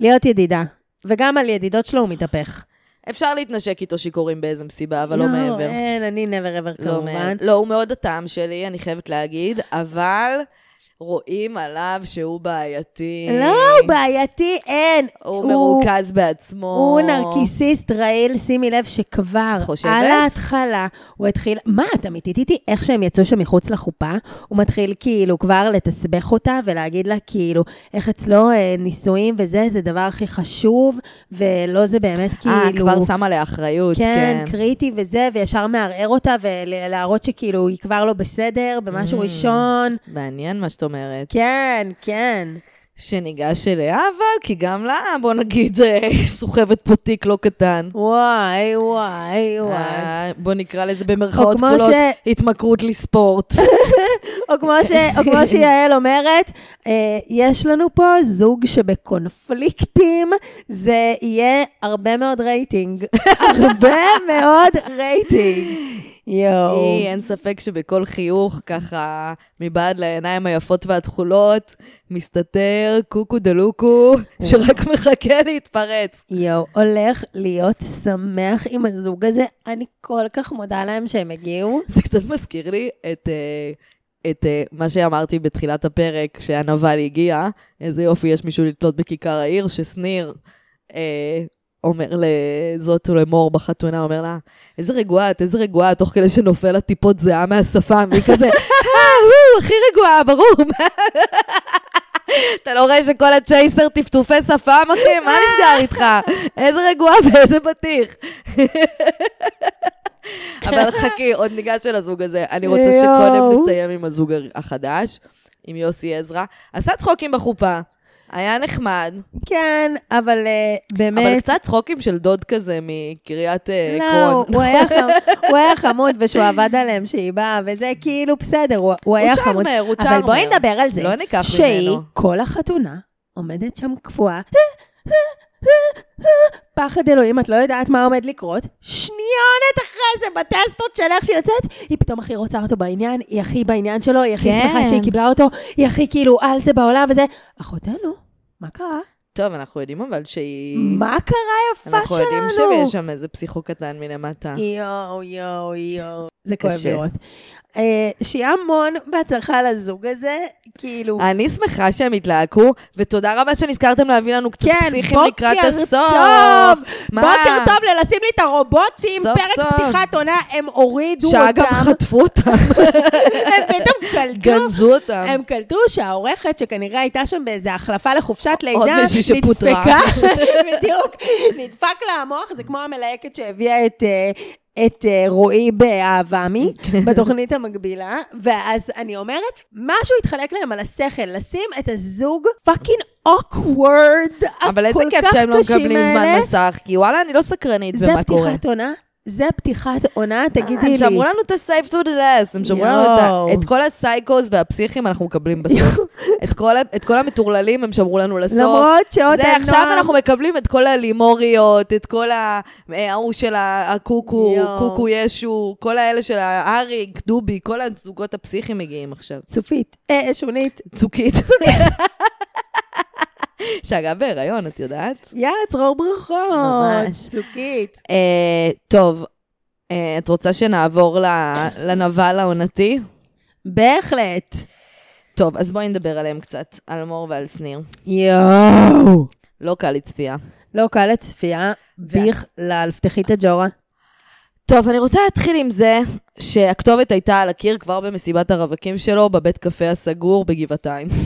להיות ידידה. וגם על ידידות שלו הוא מתהפך. אפשר להתנשק איתו שיכורים באיזה מסיבה, אבל לא מעבר. אין, אני never ever לא כמובן. מעבר. לא, הוא מאוד הטעם שלי, אני חייבת להגיד, אבל רואים עליו שהוא בעייתי. לא, הוא בעייתי, אין. הוא מרוכז בעצמו. הוא נרקיסיסט רעיל, שימי לב שכבר, חושבת? על ההתחלה, הוא התחיל, מה, את אמיתית איתי? איך שהם יצאו שם מחוץ לחופה, הוא מתחיל כאילו כבר לתסבך אותה ולהגיד לה כאילו, איך אצלו אה, נישואים וזה, זה דבר הכי חשוב, ולא זה באמת כאילו... אה, כבר שמה לאחריות, כן, כן. קריטי וזה, וישר מערער אותה, ולהראות שכאילו היא כבר לא בסדר, במשהו Mm. ראשון. מעניין מה שאת אומרת. כן, כן. שניגש אליה, אבל כי גם לה, בוא נגיד, סוחבת פה תיק לא קטן. וואי, וואי, וואי. אה, בוא נקרא לזה במרכאות כפולות, ש- התמכרות לספורט. [laughs] או כמו, ש, או כמו שיעל אומרת, אה, יש לנו פה זוג שבקונפליקטים, זה יהיה הרבה מאוד רייטינג. [laughs] הרבה מאוד רייטינג. יואו. היא, אין ספק שבכל חיוך, ככה, מבעד לעיניים היפות והתכולות, מסתתר קוקו דלוקו, שרק מחכה להתפרץ. יואו, הולך להיות שמח עם הזוג הזה. אני כל כך מודה להם שהם הגיעו. זה קצת מזכיר לי את, אה, את אה, מה שאמרתי בתחילת הפרק, שהנבל הגיע, איזה יופי, יש מישהו לתלות בכיכר העיר, ששניר אה, אומר לזאת ולמור בחתונה, אומר לה, איזה רגועה את, איזה רגועה, את", תוך כדי שנופל לה טיפות זיעה מהשפם, והיא כזה, אה, הכי רגועה, ברור. אתה לא רואה שכל הצ'ייסר טפטופי שפם, אחי? מה נסגר איתך? איזה רגועה ואיזה בטיח. אבל חכי, עוד ניגש אל הזוג הזה. אני רוצה שקודם. נסיים עם הזוג החדש, עם יוסי עזרא. עשה צחוקים בחופה, היה נחמד, כן, אבל uh, באמת... אבל קצת צחוקים של דוד כזה מקריית אה, לא, עקרון. הוא [laughs] היה, חמ... הוא היה חמוד ושהוא עבד עליהם שהיא באה, וזה כאילו בסדר, הוא, הוא היה חמוד. צ'ארמר, הוא אבל צ'ארמר. בואי נדבר על זה, לא ניקח שהיא ממנו. כל החתונה עומדת שם קפואה, פחד אלוהים, את לא יודעת מה עומד לקרות. שניונת אחרי זה, בטסטות של איך שהיא יוצאת, היא פתאום הכי רוצה אותו בעניין, היא הכי בעניין שלו, היא הכי כן. שמחה שהיא קיבלה אותו, היא הכי כאילו על זה בעולם וזה. אחותנו, מה קרה? טוב, אנחנו יודעים אבל שהיא... מה קרה יפה אנחנו שלנו? יודעים שיש שם איזה פסיכו קטן מלמטה. יואו, יואו, יואו. זה כואב. לראות. אה, שיהיה המון בהצלחה לזוג הזה, כאילו... אני שמחה שהם התלהקו, ותודה רבה שנזכרתם להביא לנו קצת כן, פסיכים בוקר לקראת הסוף. טוב. מה? בוקר טוב ללשים לי את הרובוטים, סוף פרק סוף. פתיחת עונה, הם הורידו אותם. שאגב, חטפו אותם, [laughs] הם פתאום קלטו. גנזו אותם. הם קלטו שהעורכת, שכנראה הייתה שם באיזה החלפה לחופשת לידה, עוד מישהי שפוטרה. נדפקה, [laughs] בדיוק, נדפק לה המוח, זה כמו המלהקת שהביאה את... את אה, רועי באהבמי, [laughs] כן. בתוכנית המקבילה, ואז אני אומרת, משהו התחלק להם על השכל, לשים את הזוג פאקינג אוקוורד, אבל איזה הכל כיף כך שהם לא קשים מקבלים זמן האלה. מסך, כי וואלה, אני לא סקרנית זה במה קורה. פתיחת עונה? זה פתיחת עונה? תגידי לי. הם שמרו לנו את ה-save to the last, הם שמרו לנו את כל הסייקוס והפסיכים אנחנו מקבלים בסוף. [laughs] את כל ה- את כל המטורללים הם שמרו לנו לסוף. למרות שעוד זה אין עכשיו נועם. אנחנו מקבלים את כל הלימוריות, את כל אה, ההוא של הקוקו. קוקו ישו, כל האלה של האריק, דובי, כל הזוגות הפסיכים מגיעים עכשיו. צופית, אה, שונית. צוקית. [laughs] שאגב בהיריון, את יודעת? יא, צרור ברכות. ממש. צוקית. אה, טוב, אה, את רוצה שנעבור לנבל העונתי? בהחלט. טוב, אז בואי נדבר עליהם קצת, על מור ועל שניר. יואו. לא קל לצפייה. לא קל לצפייה, בכלל, פתחי את הג'ורה. טוב, אני רוצה להתחיל עם זה שהכתובת הייתה על הקיר כבר במסיבת הרווקים שלו, בבית קפה הסגור בגבעתיים. [laughs]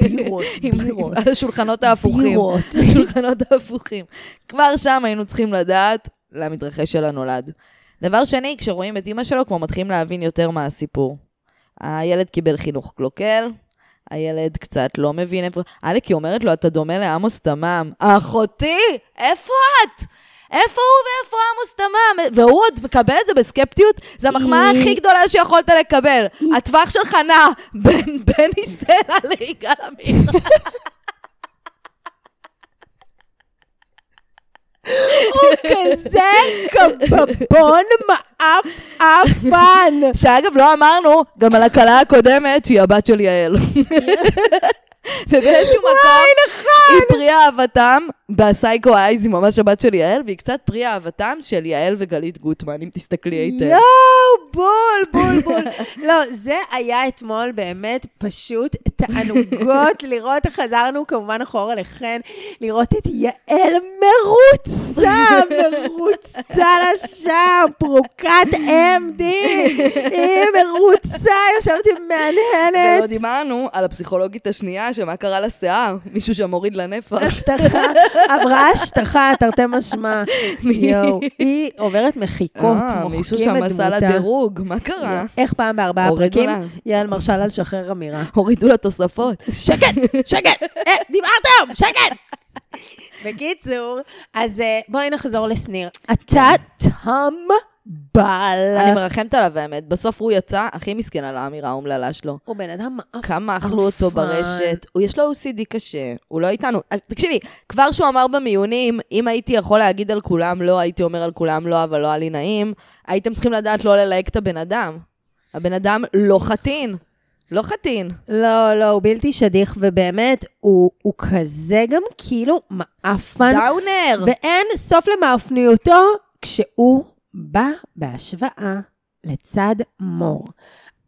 בירות, בירות. על השולחנות ההפוכים. בירות. השולחנות ההפוכים. כבר שם היינו צריכים לדעת למתרחש של הנולד. דבר שני, כשרואים את אימא שלו, כבר מתחילים להבין יותר מה הסיפור. הילד קיבל חינוך קלוקל, הילד קצת לא מבין איפה... אליקי אומרת לו, אתה דומה לעמוס תמם. אחותי, איפה את? איפה הוא ואיפה עמוס תמם? והוא עוד מקבל את זה בסקפטיות? זו המחמאה הכי גדולה שיכולת לקבל. הטווח שלך נע בין בני סלע ליגאל עמיר. הוא כזה קבבון מעפעפן. שאגב, לא אמרנו גם על הכלה הקודמת, שהיא הבת של יעל. [laughs] ובאיזשהו מקום, היא פרי אהבתם, בסייקו אייז היא ממש הבת של יעל, והיא קצת פרי אהבתם של יעל וגלית גוטמן, אם תסתכלי היטב. יואו, בול, בול, בול. [laughs] לא, זה היה אתמול באמת פשוט תענוגות [laughs] לראות, חזרנו כמובן אחורה לחן, לראות את יעל מרוצה, מרוצה לשם, פרוקת MD, היא מרוצה, יושבת ומהנהנת. ולא דיברנו על הפסיכולוגית השנייה, שמה קרה לשיער, מישהו שם הוריד לה נפח. השטחה, עברה השטחה, תרתי משמע. יואו, היא עוברת מחיקות, אה, מוחקים מישהו את שם דמותה. עשה לה דירוג, מה קרה? איך פעם בארבעה פרקים. יעל מרשה לה לשחרר אמירה. הורידו לה תוספות. שקט, שקט, אה, דיברתם, שקט. בקיצור, אז אה, בואי נחזור לשניר. אתה טמבל. אני מרחמת עליו האמת, בסוף הוא יצא הכי מסכן על האמירה האומללה שלו. הוא בן אדם מאף. כמה אכלו אותו. ברשת, הוא יש לו OCD קשה, הוא לא איתנו. אה, תקשיבי, כבר שהוא אמר במיונים, אם הייתי יכול להגיד על כולם לא, הייתי אומר על כולם לא, אבל לא היה לי נעים, הייתם צריכים לדעת לא ללהק את הבן אדם. הבן אדם לא חתין. לא חתין. לא, לא, הוא בלתי שדיך, ובאמת, הוא הוא כזה גם כאילו מאפן. דאונר. ואין סוף למאפניותו כשהוא בא בהשוואה לצד מור.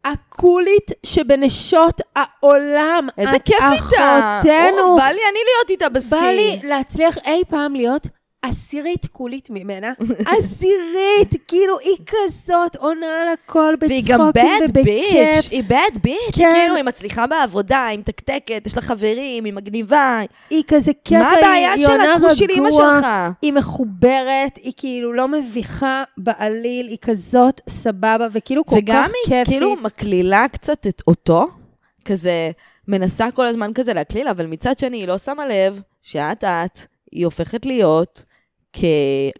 הקולית שבנשות העולם. איזה כיף איתה. אחותנו. בא לי אני להיות איתה בסקי. בא לי להצליח אי פעם להיות עשירית קולית ממנה. [laughs] עשירית, כאילו היא כזאת, עונה על הכל והיא גם bad bitch, ובכיף. היא bad bitch, כן. כאילו היא מצליחה בעבודה, היא מתקתקת, יש לה חברים, היא מגניבה. היא כזה כיף, מה הבעיה היא עונה שלה? כושי לאמא רגוע. שלך. היא מחוברת, היא כאילו לא מביכה בעליל, היא כזאת סבבה, וכאילו כל וגם כך היא כיפית. כאילו מקלילה קצת את אותו, כזה מנסה כל הזמן כזה להקליל, אבל מצד שני היא לא שמה לב שאט אט היא הופכת להיות כ...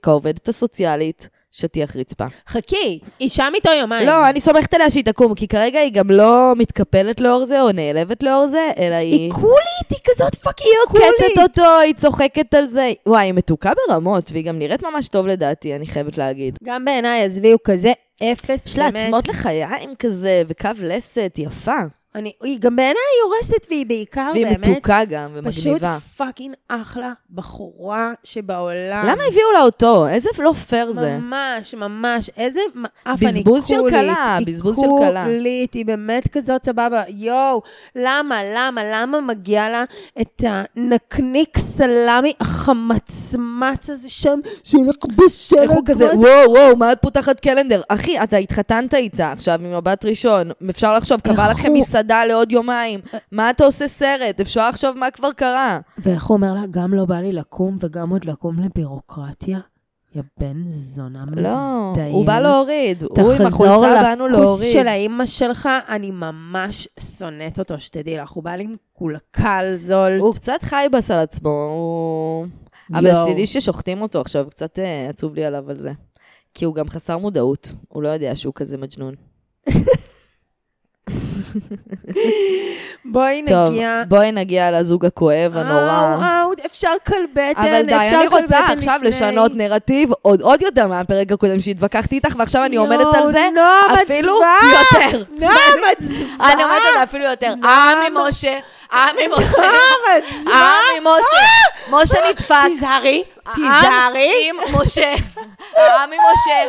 כעובדת הסוציאלית שטיח רצפה. חכי, היא שם איתו יומיים. לא, אני סומכת עליה שהיא תקום, כי כרגע היא גם לא מתקפלת לאור זה, או נעלבת לאור זה, אלא היא... היא קולית, היא כזאת fucking היא קולית. עוקצת אותו, היא צוחקת על זה. וואי, היא מתוקה ברמות, והיא גם נראית ממש טוב לדעתי, אני חייבת להגיד. גם בעיניי, עזבי, הוא כזה אפס, יש לה באמת. עצמות לחיים כזה, וקו לסת, יפה. אני, היא גם בעיניי היא הורסת, והיא בעיקר והיא באמת מתוקה גם, פשוט ומגניבה. fucking אחלה בחורה שבעולם. למה הביאו לה אותו? איזה לא פייר זה. ממש, ממש. איזה מאפן היא בזבוז של קולית. כלה, היא בזבוז של כלה. קולית, היא באמת כזאת סבבה. יואו, למה, למה, למה מגיע לה את הנקניק סלמי החמצמץ הזה שם, שהולך בשלג? איך הוא כזה? וואו, וואו, מה את פותחת calendar? אחי, אתה התחתנת איתה עכשיו ממבט ראשון. אפשר לחשוב, קבע לכם הוא- מסעדה לעוד יומיים. מה אתה עושה סרט? אפשר לחשוב מה כבר קרה. ואיך הוא אומר לה, גם לא בא לי לקום וגם עוד לקום לבירוקרטיה? יא בן זונה לא, מזדיין. הוא בא להוריד. הוא עם תחזור החולצה באנו לכוס להוריד. של האימא שלך, אני ממש שונאת אותו, שתדעי לך. הוא בא לי עם קולקל זול. הוא קצת חייבס על עצמו, הוא... אבל. שתדעי ששוחטים אותו עכשיו, קצת אה, עצוב לי עליו על זה. כי הוא גם חסר מודעות, הוא לא יודע שהוא כזה מג'נון. [laughs] בואי טוב, נגיע... בואי נגיע לזוג הכואב, הנורא. אאו, אאו, אפשר כלבטן, אבל די, אפשר אני רוצה כלבטן עכשיו לפני. לשנות נרטיב עוד, עוד יותר מהפרק הקודם שהתווכחתי איתך, ועכשיו אני [laughs] עומדת על זה אפילו. יותר. נועם, עצבה. אני עומדת על זה אפילו יותר. עמי משה, עמי משה, עצבה. עמי משה, משה נדפק. תיזהרי, תיזהרי. עם משה. עם משה.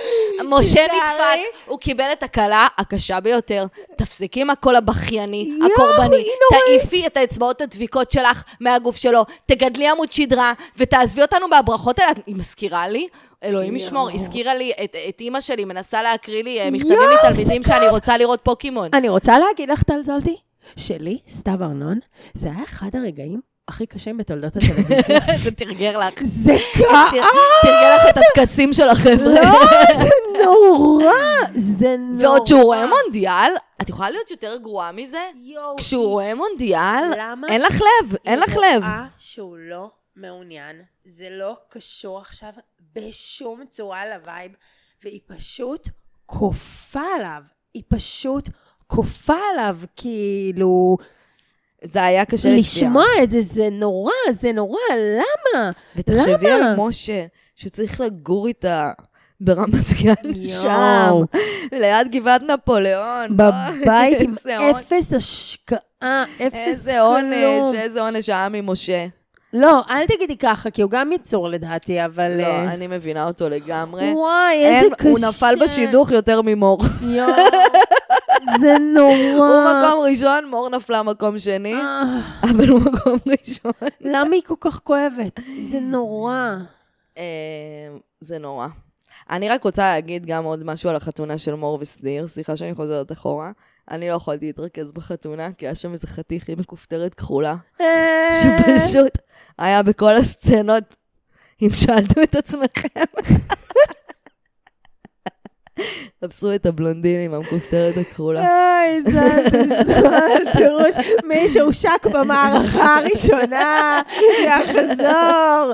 משה. נדפק. הוא קיבל את הכלה הקשה ביותר. תפסיקי עם הקול הבכייני, הקורבני. תעיפי את האצבעות הדביקות שלך מהגוף שלו. תגדלי עמוד שדרה, ותעזבי אותנו מהברכות האלה. היא מזכירה לי, אלוהים ישמור. הזכירה לי את, את אימא שלי, מנסה להקריא לי אה, מכתבים מתלמידים שאני. רוצה לראות פוקימון. אני רוצה להגיד לך, טל זולטי, שלי, סתיו ארנון, זה היה אחד הרגעים הכי קשים בתולדות הטלוויזיה. [laughs] זה תרגר לך. זה תר- תרגר לך את הטקסים של החבר'ה. לא, [laughs] זה נורא, זה נורא. ועוד שהוא רואה מונדיאל, את יכולה להיות יותר גרועה מזה? יואו, כשהוא רואה מונדיאל? אין לך לב, אין לך לב. היא רואה שהוא לא מעוניין, זה לא קשור עכשיו בשום צורה לווייב, והיא פשוט כופה עליו. היא פשוט כופה עליו, כאילו... זה היה קשה לצפייה. לשמוע את זה, זה נורא, זה נורא, למה? ותחשבי למה? על משה, שצריך לגור איתה ברמת גן. שם, ליד גבעת נפוליאון. בבית עם איזה אפס השקעה, אפס איזה כלום. עונש, איזה עונש העם עם משה. לא, אל תגידי ככה, כי הוא גם יצור לדעתי, אבל... לא, אה, אני מבינה אותו לגמרי. וואי, איזה אין, קשה. הוא נפל בשידוך יותר ממור. יואו, זה נורא. הוא מקום ראשון, מור נפלה מקום שני, אה, אבל הוא מקום ראשון. למה היא כל כך כואבת? זה נורא. אה, זה נורא. אני רק רוצה להגיד גם עוד משהו על החתונה של מור ושניר, סליחה שאני חוזרת אחורה. אני לא יכולתי להתרכז בחתונה, כי היה שם איזה חתיך עם מכופתרת כחולה, אה, שפשוט היה בכל הסצנות, אם שאלתם את עצמכם. תפסו את הבלונדין עם המכופתרת הכחולה. איי, זלתי [laughs] ראש. מי שהושק במערכה הראשונה, יחזור.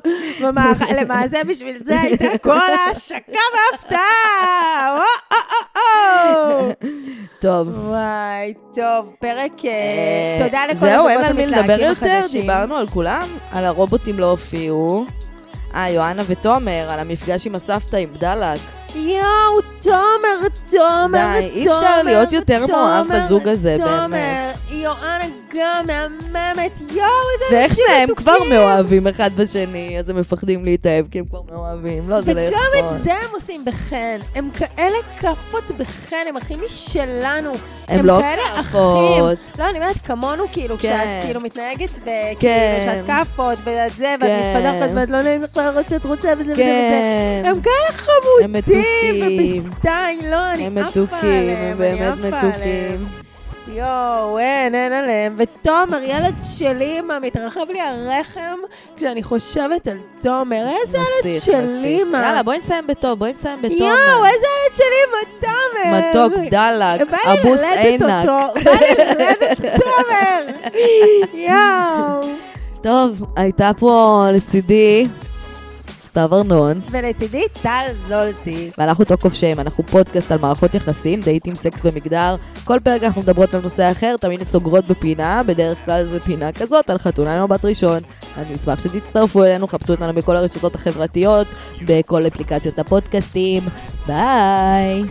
למעשה בשביל זה הייתה כל ההשקה וההפתעה. טוב. וואי, טוב, פרק... אה, אה, תודה לכל זהו, אין הזוגות על מי לדבר יותר, החדשים. דיברנו על כולם, על הרובוטים לא הופיעו. אה, יואנה ותומר, על המפגש עם הסבתא עם דלק. יואו, תומר, תומר, די, אי אפשר להיות יותר מאוהב תומר, בזוג הזה, תומר, באמת. יואנה גם מהממת, יואו, איזה ואיך אנשים שניהם כבר מתוקים. מאוהבים אחד בשני, אז הם מפחדים להתאהב כי הם כבר מאוהבים. לא, זה לא וגם יכול. את זה הם עושים בחן. הם כאלה כאפות בחן, הם אחים משלנו. הם לא כאלה כאפות. אחים. לא, אני אומרת כמונו, כאילו, כן. כשאת כאילו מתנהגת בכאילו, כן. שאת כאפות, ואת זה, ואת כן. מתפתחת, ואת לא נעים לך להראות שאת רוצה, וזה וזה וזה. כן. הם כאלה הם חמודים, מתוקים. ובסטיין, לא, אני הם עפה מתוקים, עליהם, הם אני באמת עפה עליהם. מתוקים. יואו, אין, אין עליהם. ותומר, ילד שלי, מה, מתרחב לי הרחם כשאני חושבת על תומר. איזה ילד שלי. מה. יאללה, בואי נסיים בטוב, בואי נסיים בתומר. יואו, איזה ילד שלי, מה תומר. מתוק, דלק, בא לי אבוס ללדת עינק. אותו. בא לי ללדת [laughs] תומר. יואו. טוב, הייתה פה לצידי סתיו ארנון. ולצידי טל זולטי. ואנחנו טוק אוף שיים, אנחנו פודקאסט על מערכות יחסים, דייטים, סקס ומגדר. כל פרק אנחנו מדברות על נושא אחר, תמיד סוגרות בפינה, בדרך כלל זו פינה כזאת, על חתונה עם מבט ראשון. אני אשמח שתצטרפו אלינו, חפשו אותנו בכל הרשתות החברתיות, בכל אפליקציות הפודקאסטים. ביי!